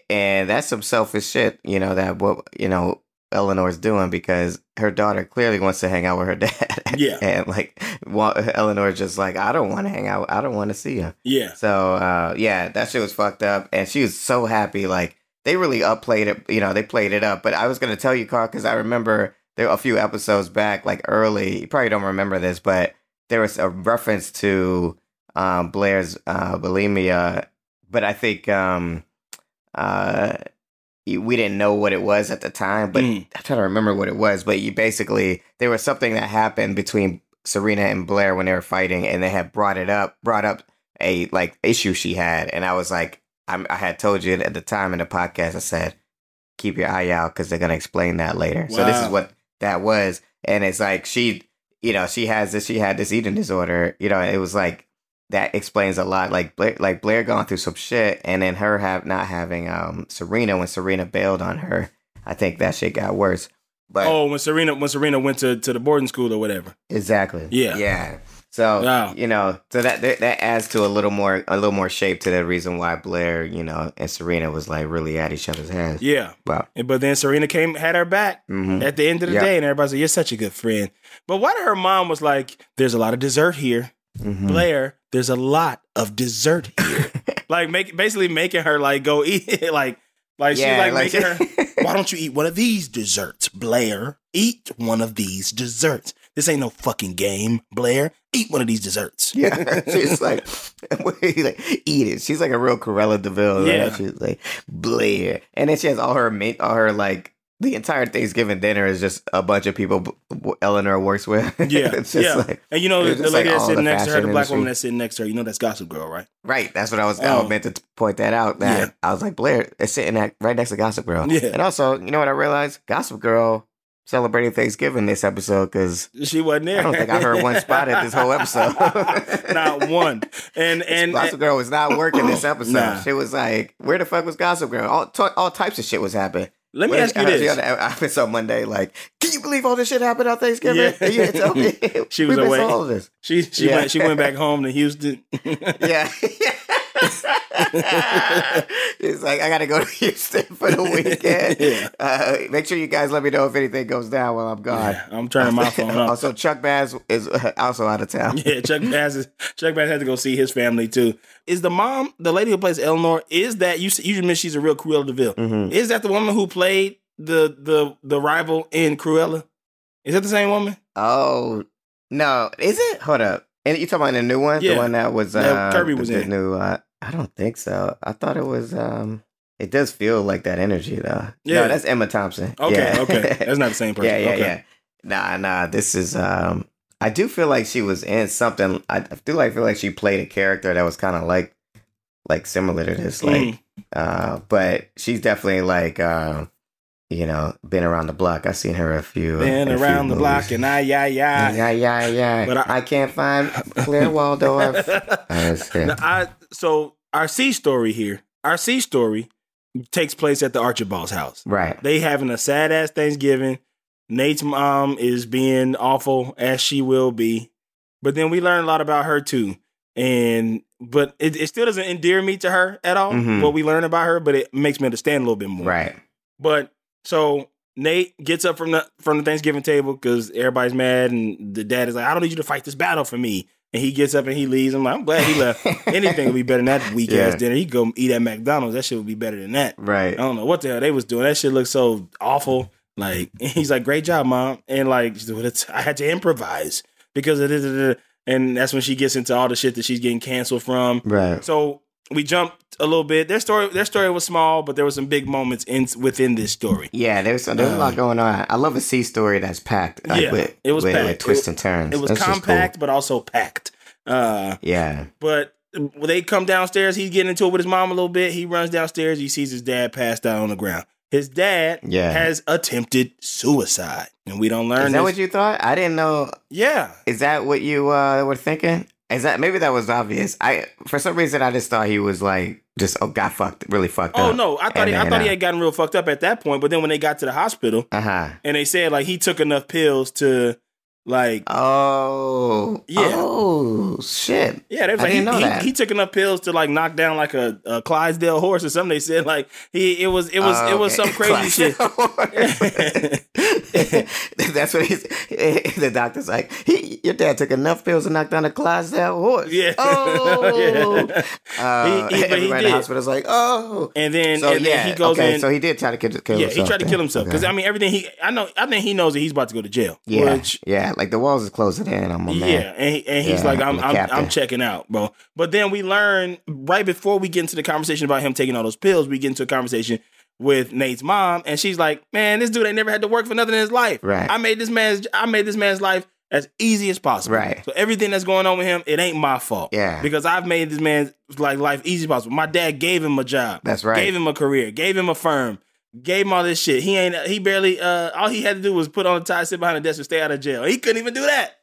And that's some selfish shit, you know, that what you know Eleanor's doing because her daughter clearly wants to hang out with her dad. Yeah. [laughs] and like Eleanor's just like, I don't want to hang out. I don't want to see him. Yeah, So uh, yeah, that shit was fucked up, and she was so happy. Like they really upplayed it, you know, they played it up. But I was gonna tell you, Carl, because I remember there were a few episodes back, like early. You probably don't remember this, but there was a reference to um, Blair's uh, bulimia. But I think um, uh, we didn't know what it was at the time. But Mm. I'm trying to remember what it was. But you basically there was something that happened between Serena and Blair when they were fighting, and they had brought it up, brought up a like issue she had, and I was like, I'm, I had told you at the time in the podcast, I said, keep your eye out because they're gonna explain that later. So this is what that was, and it's like she, you know, she has this, she had this eating disorder, you know, it was like that explains a lot. Like Blair, like Blair going through some shit, and then her have not having um Serena when Serena bailed on her. I think that shit got worse. But oh, when Serena when Serena went to, to the boarding school or whatever. exactly. Yeah. Yeah. So Wow. you know, so that, that that adds to a little more a little more shape to the reason why Blair, you know, and Serena was like really at each other's heads. Yeah. Wow. But then Serena came had her back Mhm. at the end of the Yeah. day, and everybody said, "You're such a good friend." But why did her mom was like, "There's a lot of dessert here, Mhm. Blair. There's a lot of dessert here." [laughs] like make basically making her like go eat it, [laughs] like like Yeah, she's like, like- making her. [laughs] Why don't you eat one of these desserts, Blair? Eat one of these desserts. This ain't no fucking game, Blair. Eat one of these desserts. Yeah, she's like, like, eat it. She's like a real Cruella de Vil. Yeah. Yeah, she's like Blair, and then she has all her all her like the entire Thanksgiving dinner is just a bunch of people Eleanor works with. [laughs] Yeah, it's just yeah. like and you know the lady like that's sitting next to her, the black industry. woman that's sitting next to her. You know that's Gossip Girl, right? right. That's what I was. Oh. I meant to point that out. That Yeah. I was like Blair is sitting at, right next to Gossip Girl. Yeah. and also you know what I realized? Gossip Girl celebrating Thanksgiving this episode because She wasn't there. I don't think I heard one spot at this whole episode. [laughs] Not one. And [laughs] and Gossip Girl was not working this [coughs] episode. Nah. She was like, "Where the fuck was Gossip Girl?" All all types of shit was happening. Let me ask you I this. the other [laughs] on Monday, like, can you believe all this shit happened on Thanksgiving? Yeah. [laughs] You tell me. [laughs] She was away. All of this. She she Yeah. went she went back home to Houston. Yeah. [laughs] it's like I gotta go to Houston for the weekend. [laughs] Yeah. Uh, make sure you guys let me know if anything goes down while I'm gone. Yeah, I'm turning my phone off. also, Chuck Bass is also out of town. Yeah, Chuck [laughs] Bass is, Chuck Bass had to go see his family too. Is the mom the lady who plays Eleanor? Is that you? You mentioned she's a real Cruella de Vil. Mhm. Is that the woman who played the the the rival in Cruella? Is that the same woman? Oh no, is it? Hold up. And you talking about the new one? Yeah. The one that was uh, Kirby was the in. new. Uh, I don't think so. I thought it was. um It does feel like that energy though. Yeah. no, that's Emma Thompson. [laughs] Okay, Yeah. okay, [laughs] that's not the same person. yeah, yeah, okay. yeah. Nah, nah. This is. um I do feel like she was in something. I do like feel like she played a character that was kind of like, like similar to this. Like, Mm. uh, but she's definitely like. uh you know, been around the block. I've seen her a few. Been a few around the block and I yeah yeah. Yeah, yeah, yeah. But I- I, can't find Claire [laughs] Waldorf. I. [laughs] Now, I so our C story here. Our C story takes place at the Archibald's house. right. They having a sad ass Thanksgiving. Nate's mom is being awful as she will be, but then we learn a lot about her too. And but it, it still doesn't endear me to her at all. Mhm. What we learn about her, but it makes me understand a little bit more. Right. But so Nate gets up from the from the Thanksgiving table because everybody's mad, and the dad is like, "I don't need you to fight this battle for me." And he gets up and he leaves. I'm like, I'm glad he left. [laughs] Anything would be better than that weak ass Yeah. dinner. He go eat at McDonald's. That shit would be better than that. Right. I don't know what the hell they was doing. That shit looked so awful. Like [laughs] he's like, "Great job, mom," and like, she's like, "Well, it's- I had to improvise because of this. And that's when she gets into all the shit that she's getting canceled from. Right. So we jumped a little bit. Their story, their story was small, but there were some big moments in within this story. Yeah, there's there's a lot going on. I love a C story that's packed. Like, Yeah, with, it was with, packed. twists It- and turns. It was That's just cool. compact, but also packed. Uh, Yeah. but when they come downstairs, he's getting into it with his mom a little bit. He runs downstairs. He sees his dad passed out on the ground. His dad Yeah. has attempted suicide, and we don't learn Is that this. what you thought? I didn't know. yeah, Is that what you uh, were thinking? Is that maybe that was obvious? I for some reason I just thought he was like just oh got fucked really fucked Oh up. Oh no, I thought he, I thought he had gotten real fucked up at that point. But then when they got to the hospital Uh huh. and they said like he took enough pills to like Oh. Yeah. Oh shit. yeah, they was like he, he, he took enough pills to like knock down like a, a Clydesdale horse or something. They said like he it was it was Oh, it was okay. some [laughs] crazy shit. [laughs] That's what he's. [laughs] The doctor's like, he, your dad took enough pills to knock down a Clydesdale horse. Yeah. Oh. Yeah. Uh, He- he- he everybody in the in the hospital's like, oh. And then So and yeah, then he goes okay. in. So he did try to kill, kill yeah, himself. he tried to kill himself because Okay. I mean everything he I know I think he knows that he's about to go to jail. yeah, Which yeah, like the walls is closing in. I'm a Yeah, man. and, he, and he's Yeah, like, I'm, I'm I'm. I'm checking out, bro. But then we learn right before we get into the conversation about him taking all those pills, we get into a conversation with Nate's mom, and she's like, "Man, this dude ain't never had to work for nothing in his life. Right. I made this man's, I made this man's life as easy as possible. Right. So everything that's going on with him, it ain't my fault. Yeah. because I've made this man's like life easy as possible. My dad gave him a job. That's right. Gave him a career. Gave him a firm. Gave him all this shit. He ain't. He barely. Uh, all he had to do was put on a tie, sit behind a desk, and stay out of jail. He couldn't even do that.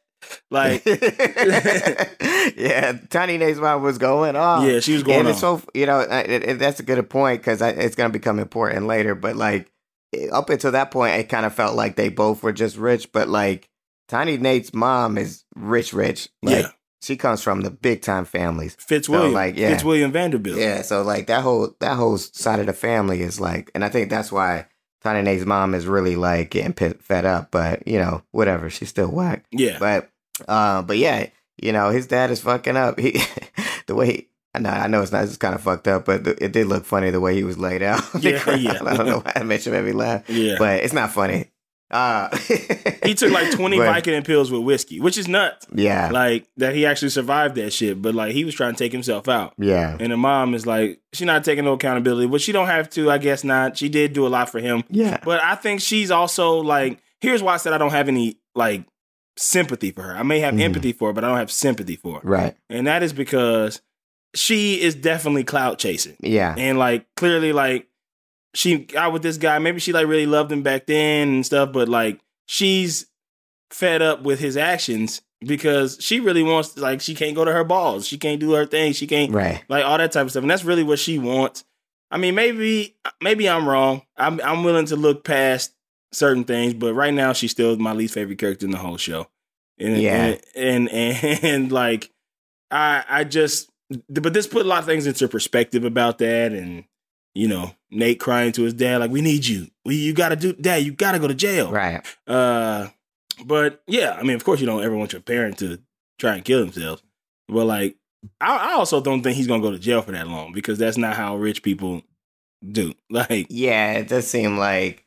Like. [laughs] yeah, Tiny Nate's mom was going on. Yeah, she was going on. and it's so you know it, it, that's a good point because it's gonna become important later. But like up until that point, it kind of felt like they both were just rich, but like Tiny Nate's mom is rich, rich. Like, Yeah. She comes from the big time families. Fitzwilliam, like, yeah. Fitzwilliam Vanderbilt. Yeah, so like that whole that whole side of the family is like, and I think that's why Tiny Nate's mom is really like getting pi fed up. But you know, whatever, she's still whack. yeah. But uh, but yeah, you know, his dad is fucking up. He [laughs] the way he. I know, I know it's not. It's kind of fucked up, but it did look funny the way he was laid out. [laughs] Yeah, yeah. I don't know why I mentioned made me laugh, Yeah. but it's not funny. Uh, he took like [laughs] 20 but- Vicodin pills with whiskey, which is nuts. Yeah, Like that he actually survived that shit, but like he was trying to take himself out. yeah, And the mom is like, she's not taking no accountability, but she don't have to. I guess not. She did do a lot for him, yeah, but I think she's also like. Here's why I said I don't have any like sympathy for her. I may have Mhm. empathy for her, but I don't have sympathy for her, right, and that is because she is definitely clout chasing, yeah, and like clearly like she got with this guy. Maybe she like really loved him back then and stuff, but like she's fed up with his actions because she really wants like she can't go to her balls, she can't do her thing, she can't right, like all that type of stuff, and that's really what she wants. I mean, maybe maybe I'm wrong. I'm I'm willing to look past certain things, but right now she's still my least favorite character in the whole show. And, Yeah. and, and and like I I just but this put a lot of things into perspective about that, and you know Nate crying to his dad like, "We need you. We you got to do, Dad. You got to go to jail." right, Uh, but yeah, I mean, of course, you don't ever want your parent to try and kill themselves. But like, I, I also don't think he's gonna go to jail for that long because that's not how rich people do. [laughs] Like, yeah. It does seem like.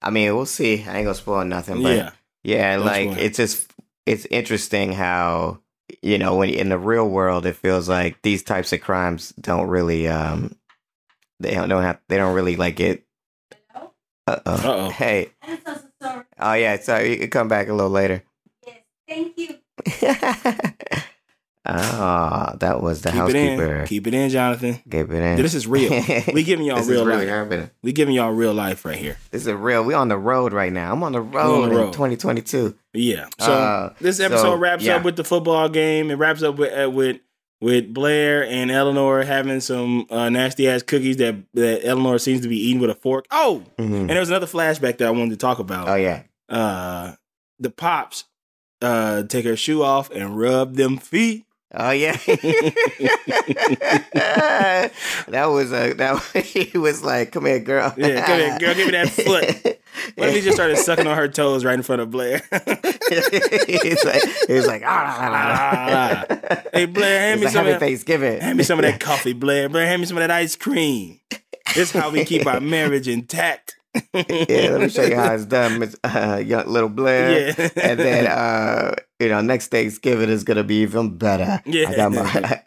I mean, we'll see. I ain't gonna spoil nothing, but yeah, Yeah, Don't like spoil it's just it's interesting how you know when in the real world it feels like these types of crimes don't really um they don't, don't have they don't really like it. Uh oh. Hey. I'm so, so sorry. Oh yeah. Sorry, you can come back a little later. Yes, thank you. oh, [laughs] that was the keep housekeeper. in, keep it in, Jonathan. Keep it in. This is real. [laughs] We giving y'all this real is really life. happening. We giving y'all real life right here. This is real. We on the road right now. I'm on the road, on the in 2022. Yeah. So Uh, this episode so, wraps yeah. up with the football game. It wraps up with uh, with with Blair and Eleanor having some uh, nasty ass cookies that that Eleanor seems to be eating with a fork. Oh, Mhm. and there was another flashback that I wanted to talk about. Oh yeah. uh the pops uh take her shoe off and rub them feet. Oh yeah, [laughs] [laughs] that was a that was, [laughs] he was like, "Come here, girl." Yeah, come here, girl, give me that foot. What if he just started sucking on her toes right in front of Blair? he's like, he's like, ah, la." Hey, Blair, hand He's me like, some of that. Thanksgiving. Hand me some of that coffee, Blair. Blair, hand me some of that ice cream. This is how we keep our marriage intact. yeah, let me show you how it's done, Miss uh, young little Blair. Yeah. and then uh, you know, next Thanksgiving is gonna be even better. Yeah. I got my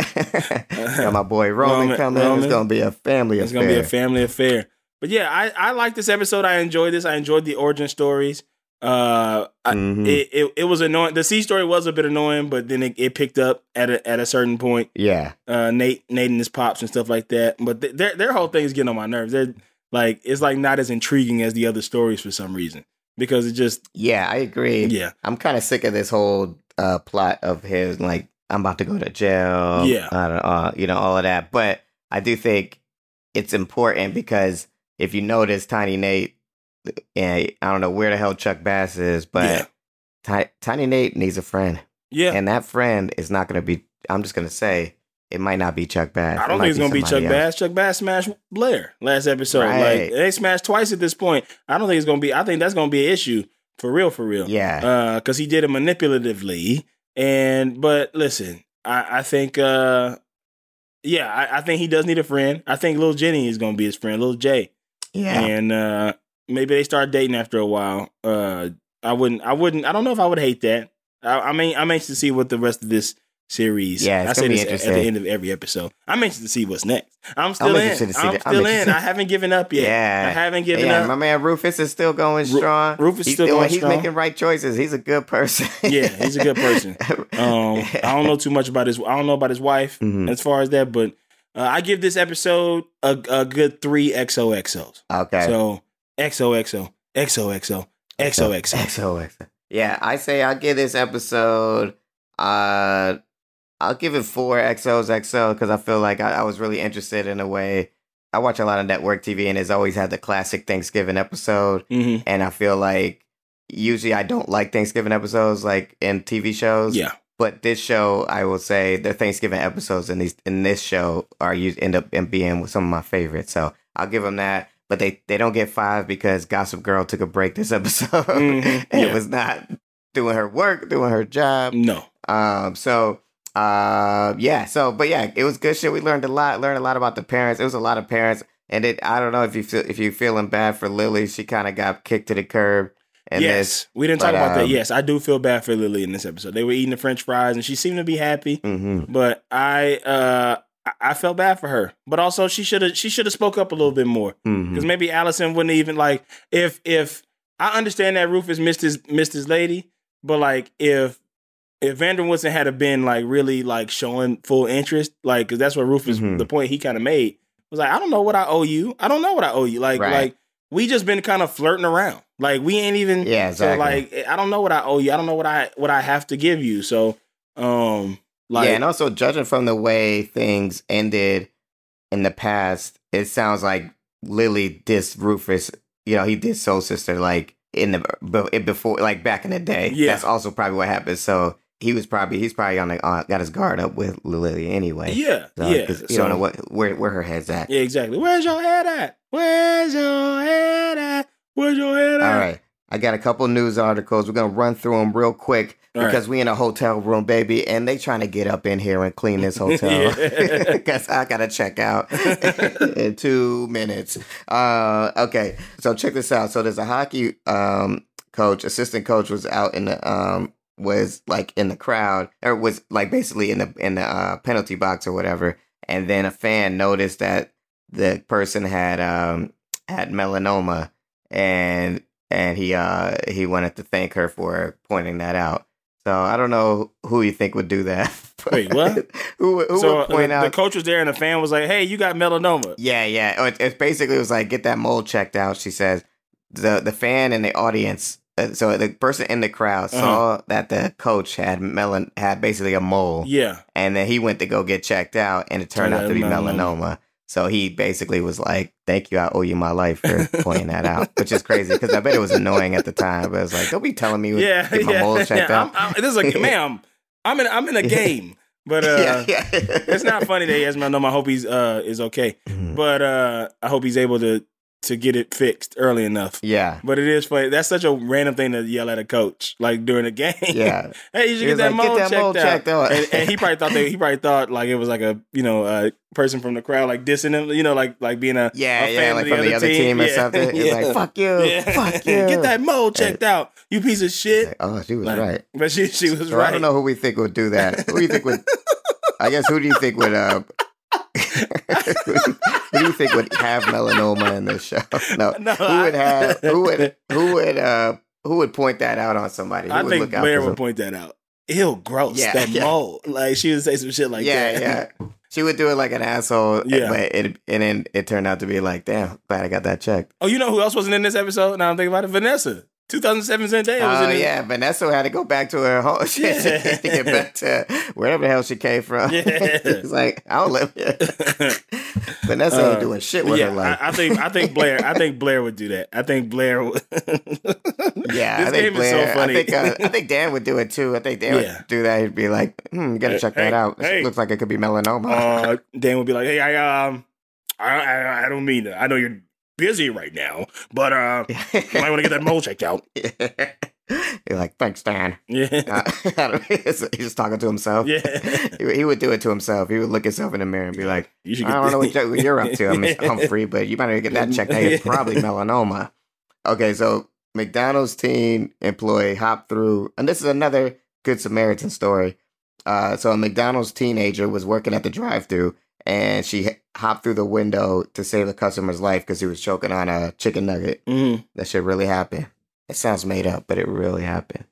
[laughs] got my boy Roman, Roman- coming. Roman. It's gonna be a family It's affair. It's gonna be a family affair. But yeah, I, I like this episode. I enjoyed this. I enjoyed the origin stories. Uh, I, Mhm. it, it it was annoying. The C story was a bit annoying, but then it, it picked up at a at a certain point. yeah, Uh, Nate Nate and his pops and stuff like that. But th- their their whole thing is getting on my nerves. They're like it's like not as intriguing as the other stories for some reason because it just yeah, I agree. yeah I'm kind of sick of this whole uh, plot of his like I'm about to go to jail. Yeah. I don't, uh, you know all of that. But I do think it's important because if you notice, Tiny Nate, and I don't know where the hell Chuck Bass is, Yeah. but Ti- Tiny Nate needs a friend, yeah. and that friend is not going to be. I'm just going to say it might not be Chuck Bass. I don't think it's gonna be Chuck else. Bass. Chuck Bass smashed Blair last episode. Right. Like they smashed twice at this point. I don't think it's gonna be. I think that's gonna be an issue for real, for real. Yeah, because he did it manipulatively. And but listen, I, I think, uh yeah, I, I think he does need a friend. I think Little Jenny is gonna be his friend, Little Jay, yeah, and uh maybe they start dating after a while. Uh I wouldn't, I wouldn't, I don't know if I would hate that. I, I mean, I'm anxious to see what the rest of this series. Yeah, it's I say this at- the end of every episode. I'm anxious to see what's next. I'm still in. to see I'm. I'm still in. I haven't given up yet. Yeah. I haven't given yeah. up. My man Rufus is still going Ru- strong. Rufus is he's still doing, He's strong. making right choices. He's a good person. Yeah, he's a good person. [laughs] Um, I don't know too much about his. I don't know about his wife Mhm. as far as that, but uh, I give this episode a, a good three XOXOs. Okay. So XOXO, XOXO, XOXO. XOXO. Yeah, I say I'll give this episode. Uh, I'll give it four XOs XO because I feel like I, I was really interested in a way I watch a lot of network TV, and it's always had the classic Thanksgiving episode. Mhm. And I feel like usually I don't like Thanksgiving episodes, like in TV shows. Yeah. But this show, I will say, the Thanksgiving episodes in these in this show are you end up in being some of my favorites. So I'll give them that. But they they don't get five because Gossip Girl took a break this [laughs] episode Mhm. and Yeah. was not doing her work, doing her job. No. Um, so uh, yeah. So, but yeah, it was good shit. We learned a lot. Learned a lot about the parents. It was a lot of parents, and it. I don't know if you feel if you're feeling bad for Lily. She kind of got kicked to the curb. And yes, we didn't talk but, about that. um, Yes, I do feel bad for Lily in this episode. They were eating the French fries, and she seemed to be happy. mhm. But I, uh, I- felt bad for her. But also, she should have she should have spoke up a little bit more because maybe Allison wouldn't even like if if I understand that Rufus missed his missed his lady, but like if if van der Woodsen had been like really like showing full interest, like because that's what Rufus Mhm. the point he kind of made was like I don't know what I owe you. I don't know what I owe you. Like Right. like we just been kind of flirting around. Like we ain't even Yeah, exactly. So like I don't know what I owe you. I don't know what I what I have to give you. So um like yeah, and also judging from the way things ended in the past, it sounds like Lily dissed Rufus. You know, he did Soul Sister like in the be- before, like back in the day. Yeah. that's also probably what happened. So he was probably he's probably on the uh, got his guard up with Lily anyway. yeah, So, yeah. you So- don't know what where where her head's at. Yeah, exactly. Where's your head at? Where's your head at? Where's your head at? All right. I got a couple news articles. We're gonna run through them real quick All right. because we in a hotel room, baby, and they trying to get up in here and clean this [laughs] hotel. Because [laughs] I gotta check out [laughs] in two minutes. Uh, okay, so check this out. So there's a hockey um, coach, assistant coach, was out in the um, was like in the crowd or was like basically in the in the uh, penalty box or whatever, and then a fan noticed that the person had um, had melanoma and and he uh he wanted to thank her for pointing that out. So I don't know who you think would do that. [laughs] Wait, what? who who so would point uh, out? the coach was there, and the fan was like, "Hey, you got melanoma." yeah, yeah. Oh, It, it basically was like get that mole checked out. She says the the fan in the audience. Uh, so the person in the crowd Uh-huh. saw that the coach had melon had basically a mole, Yeah, and then he went to go get checked out, and it turned Turned out to be melanoma. melanoma. So he basically was like, "Thank you, I owe you my life for pointing that out," which is crazy because I bet it was annoying at the time. But it was like, "Don't be telling me yeah, get my yeah. checked yeah. out." I'm, I'm, this is a ma'am. I'm in. I'm in a [laughs] game, but [laughs] uh, yeah, yeah. it's not funny that he has melanoma. I hope he's uh is okay, Mhm. but uh, I hope he's able to to get it fixed early enough. Yeah, But it is funny. That's such a random thing to yell at a coach, like during a game. yeah. [laughs] hey, you should get that, like, "Get mole, that checked mole out. checked out. and, and he probably thought they, he probably thought like it was like a you know a person from the crowd like dissing him, you know, like like being a Yeah, a yeah, fan like from the other team or [laughs] Yeah. something. It's Yeah. like, fuck you, Yeah. fuck [laughs] you. Get that mole checked out, you piece of shit. Like, oh, she was Like, right. But she she was So right. I don't know who we think would do that. Who do you think would? I guess who do you think would? Uh, who do you think would have melanoma in this show? [laughs] No, No, who would have? Who would? Who would? Uh, who would point that out on somebody? Who I would think Blair would point that out. Ew, gross. Yeah, that yeah. mole. Like she would say some shit like yeah, that. yeah. She would do it like an asshole. Yeah. but it and then it turned out to be like, damn, glad I got that checked. Oh, you know who else wasn't in this episode? Now I'm thinking about it. Vanessa. 2007 Zendaya was Oh in it. yeah, Vanessa had to go back to her home. [laughs] She Yeah. to get back to wherever the hell she came from. Yeah. [laughs] it's like I don't live here. [laughs] Vanessa ain't Uh, doing shit with yeah, her life. I, I think I think Blair I think Blair would do that. I think Blair would. yeah, this I think Blair. is so funny. I think uh, I think Dan would do it too. I think Dan Yeah. would do that. He'd be like, "Hmm, you gotta check Hey, that out. hey. It looks like it could be melanoma." uh, Dan would be like, "Hey, I um, I I, I don't mean to. I know you're busy right now, but uh, [laughs] you might want to get that mole checked out." [laughs] You're like, "Thanks, Dan." [laughs] Yeah, Uh, he's just talking to himself. yeah. He, he would do it to himself. He would look himself in the mirror and be like, You should I don't know what this- you- what you're up to, Miss Humphrey, but you better get that checked out. It's probably melanoma. Okay, so McDonald's teen employee hopped through, and this is another Good Samaritan story. Uh, so a McDonald's teenager was working at the drive-through, and she hopped through the window to save the customer's life because he was choking on a chicken nugget. Mhm. That shit really happened. It sounds made up, but it really happened.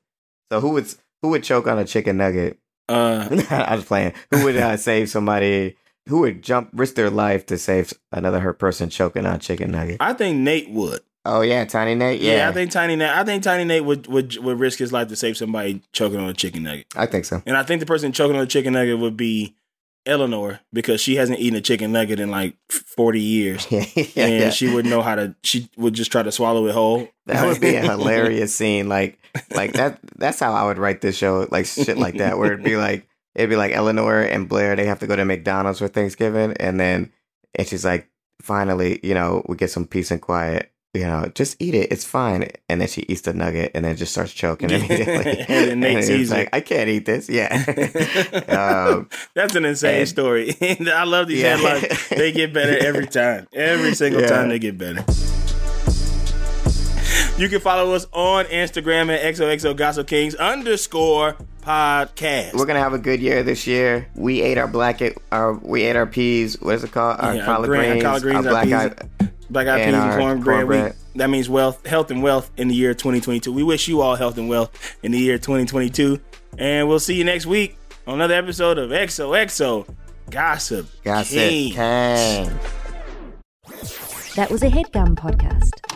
So who would who would choke on a chicken nugget Uh, [laughs] I was playing. Who would uh, [laughs] save somebody? Who would jump, risk their life to save another hurt person choking on a chicken nugget? I think Nate would. Oh yeah, Tiny Nate. Yeah. Yeah, I think Tiny Nate. I think Tiny Nate would, would would risk his life to save somebody choking on a chicken nugget. I think so. And I think the person choking on a chicken nugget would be Eleanor because she hasn't eaten a chicken nugget in like 40 years. [laughs] yeah, and yeah. she wouldn't know how to, she would just try to swallow it whole. That would be a [laughs] hilarious scene. Like, like that. That's how I would write this show. Like shit like that, where it'd be like, it'd be like Eleanor and Blair. They have to go to McDonald's for Thanksgiving, and then and she's like, finally, you know, we get some peace and quiet. You know, just eat it. It's fine. And then she eats the nugget and then just starts choking immediately. [laughs] And then [laughs] it's sees like. I can't eat this. Yeah. [laughs] um, That's an insane and- story. I love these Yeah. headlines. They get better every time. Every single Yeah. time they get better. You can follow us on Instagram at XOXO Gossip Kings underscore podcast. we're gonna have a good year this year. We ate our black, our we ate our peas. What is it called? Our Yeah, our collard green- our greens, collard greens, our our black peas. Eye. Black eyed peas and and our cornbread. We, that means wealth, health, and wealth in the year 2022. We wish you all health and wealth in the year 2022. And we'll see you next week on another episode of XOXO Gossip Gossip Kings. Kang. That was a headgum podcast.